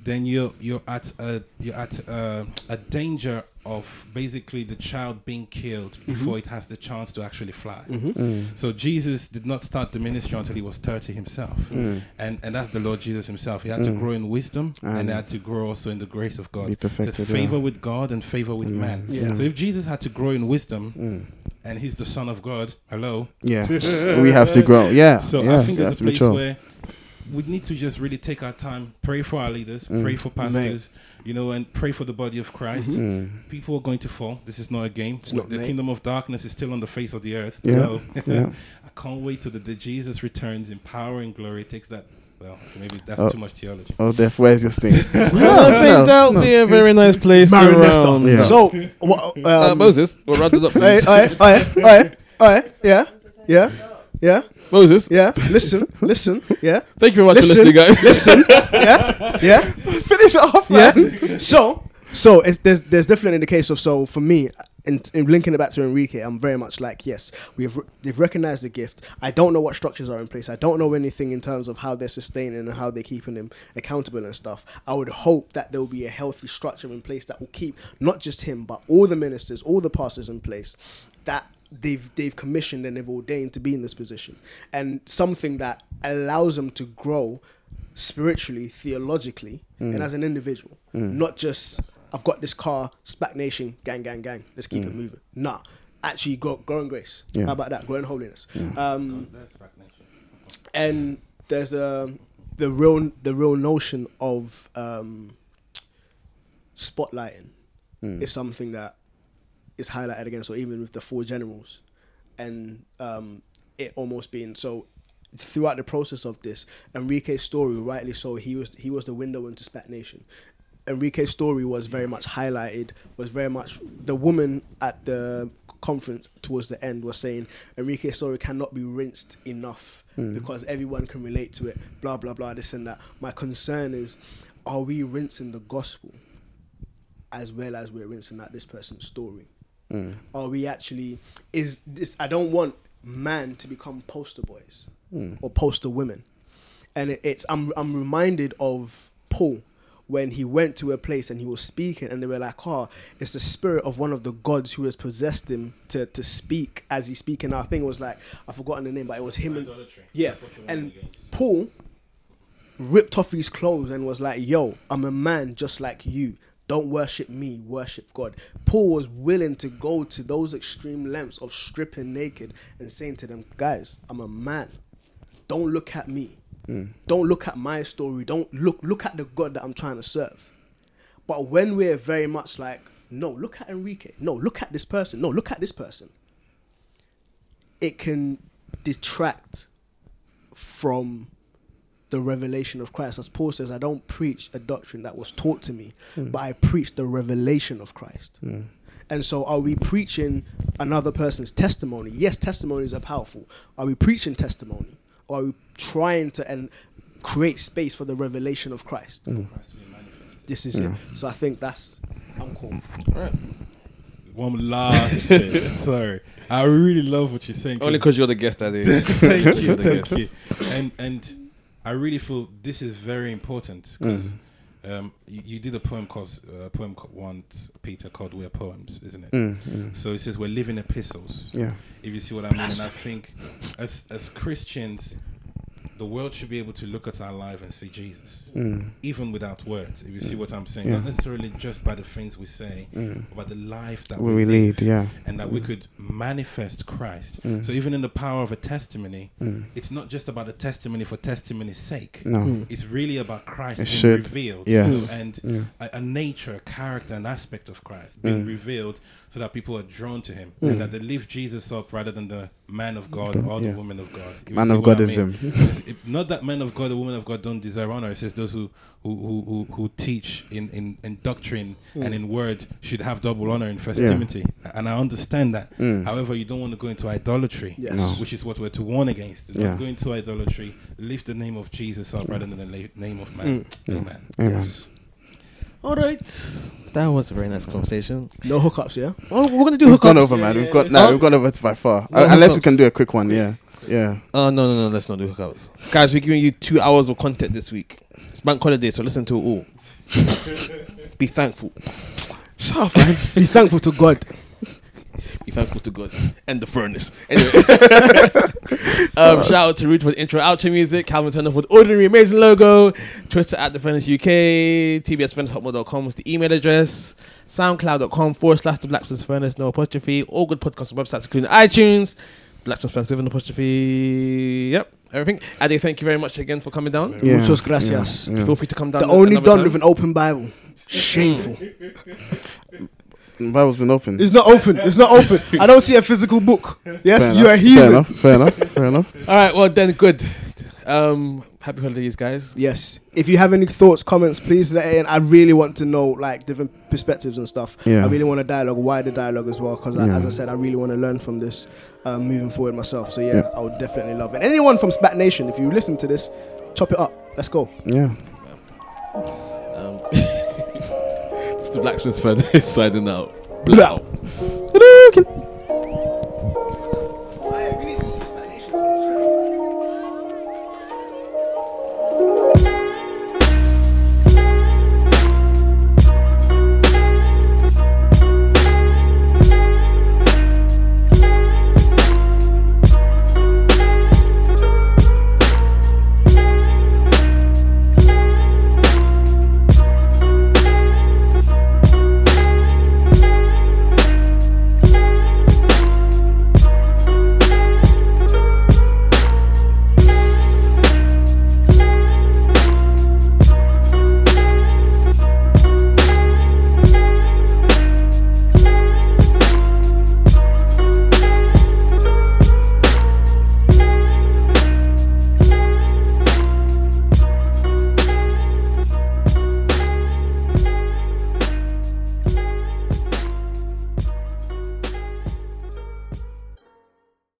then you're you're at a you're at a, a danger of basically the child being killed mm-hmm. before it has the chance to actually fly. Mm-hmm. Mm. So Jesus did not start the ministry until he was 30 himself. Mm. And and that's the Lord Jesus himself. He had to mm. grow in wisdom and he had to grow also in the grace of God. Be So perfected, favor yeah. with God and favor with man. Yeah. So if Jesus had to grow in wisdom and he's the son of God, hello. Yeah, we have to grow. Yeah, So yeah, I think we there's a place where we need to just really take our time, pray for our leaders, Mm. pray for pastors, you know, and pray for the body of Christ. People are going to fall. This is not a game. Mm-hmm. not, the mate. kingdom of darkness is still on the face of the earth. Yeah, So, yeah. I can't wait till the day Jesus returns in power and glory. Takes that. Well, okay, maybe that's Oh. too much theology. Oh, Def, where's your thing? I think that'll be a very nice place to Maranatha. round. Yeah. So, what, um, Uh, Moses, we'll round it up, Aye, please. aye, aye, aye, aye, yeah, yeah, yeah, Moses, yeah. Listen, listen, yeah, thank you very much Listen, for listening, guys. listen, yeah, yeah, Finish it off, yeah. So, so it's, there's there's definitely the case of so for me. In, in linking it back to Enrique, I'm very much like yes, we've re- they've recognized the gift. I don't know what structures are in place. I don't know anything in terms of how they're sustaining and how they're keeping him accountable and stuff. I would hope that there will be a healthy structure in place that will keep not just him but all the ministers, all the pastors in place that they've they've commissioned and they've ordained to be in this position, and something that allows them to grow spiritually, theologically, and mm. as an individual. Mm. Not just I've got this car, SPAC Nation, gang, gang, gang. Let's keep it moving. Nah, actually, grow, grow in grace. Yeah. How about that? Grow in holiness. Um, and there's a the real the real notion of um, spotlighting Mm. is something that is highlighted again. So even with the four generals, and um, it almost being so throughout the process of this, Enrique's story, rightly so, he was he was the window into SPAC Nation. Enrique's story was very much highlighted. Was very much the woman at the conference towards the end was saying Enrique's story cannot be rinsed enough because everyone can relate to it. Blah blah blah. This and that. My concern is, are we rinsing the gospel as well as we're rinsing out this person's story? Mm. Are we actually is this? I don't want man to become poster boys Mm. or poster women, and it, it's I'm I'm reminded of Paul when he went to a place and he was speaking and they were like, "Oh, it's the spirit of one of the gods who has possessed him to to speak as he's speaking." Our thing was like I've forgotten the name, but it was him and yeah, and Paul ripped off his clothes and was like, "Yo, I'm a man just like you. Don't worship me, worship God." Paul was willing to go to those extreme lengths of stripping naked and saying to them, "Guys, I'm a man. Don't look at me. Don't look at my story. Don't look look at the God that I'm trying to serve." But when we're very much like, "No, look at Enrique. No, look at this person. No, look at this person." It can detract from the revelation of Christ. As Paul says, I don't preach a doctrine that was taught to me, hmm. but I preach the revelation of Christ. Hmm. And so, are we preaching another person's testimony? Yes, testimonies are powerful. Are we preaching testimony? Or are we trying to and create space for the revelation of Christ? This is it. So, I think that's, I'm cool. One last thing. Sorry, I really love what you're saying. Only because you're the guest, Daddy. thank you, You're the thank guest. you. And and I really feel this is very important because um, you, you did a poem called uh, poem co- once, Peter, called "We're Poems," isn't it? Mm, mm. So it says we're living epistles. Yeah. If you see what I mean, and I think as as Christians, the world should be able to look at our life and see Jesus, Mm. even without words. If you see what I'm saying, Yeah. not necessarily just by the things we say, Mm. but the life that we, we lead, yeah. and that we could manifest Christ. Mm. So even in the power of a testimony, Mm. it's not just about a testimony for testimony's sake. No. It's really about Christ It being should. revealed. Yes. And Yeah. a, a nature, a character, an aspect of Christ being Mm. revealed so that people are drawn to him. Mm. And that they lift Jesus up rather than the man of God or Yeah. the woman of God. If you Man of what I Godism. mean. Not that man of God or woman of God don't deserve honor. It says those who who, who, who, who teach in, in, in doctrine and in word should have double honor in First Mm. Yeah. Timothy. And I understand that. Mm. However, you don't want to go into idolatry, Yes. No. which is what we're to warn against. Do Yeah. Not go into idolatry. Lift the name of Jesus up rather than the la- name of man. Mm. Amen. Amen. Yes. All right. That was a very nice conversation. No hookups, yeah? Oh, we're going to do We've hookups. gone over, man. We've got no, Huh? we've gone over to by far. No Uh, unless we can do a quick one. Yeah. Yeah. Oh, no, no, no. Let's not do hookups. Guys, we're giving you two hours of content this week. It's bank holiday, so listen to it all. Be thankful. Shut up, man. Be thankful to God. Be thankful to God and the furnace. Anyway, um, shout out to Ruth for the intro outro music, Calvin Turner for the ordinary amazing logo, Twitter at the Furnace UK, tbsfurnace.com is the email address, soundcloud.com forward slash the Blacksmith's Furnace, no apostrophe, all good podcast websites, including iTunes, Blacksmith's Furnace with an apostrophe, yep, everything. Ade, thank you very much again for coming down. Yeah. Muchos gracias. Yeah. Feel free to come down. The only done time. with an open Bible. Shameful. The Bible's been open. It's not open. It's not open. I don't see a physical book. Yes, Fair you are enough. Fair enough. Fair enough. Fair enough. All right, well then, good. Um, happy holidays, guys. Yes. If you have any thoughts, comments, please let it in. I really want to know like different perspectives and stuff. Yeah. I really want a dialogue, wider dialogue as well, because Yeah. as I said, I really want to learn from this um, moving forward myself. So yeah, Yeah. I would definitely love it. Anyone from SPAC Nation, if you listen to this, chop it up. Let's go. Yeah. Um, The Blacksmith's Furnace and out. Blah.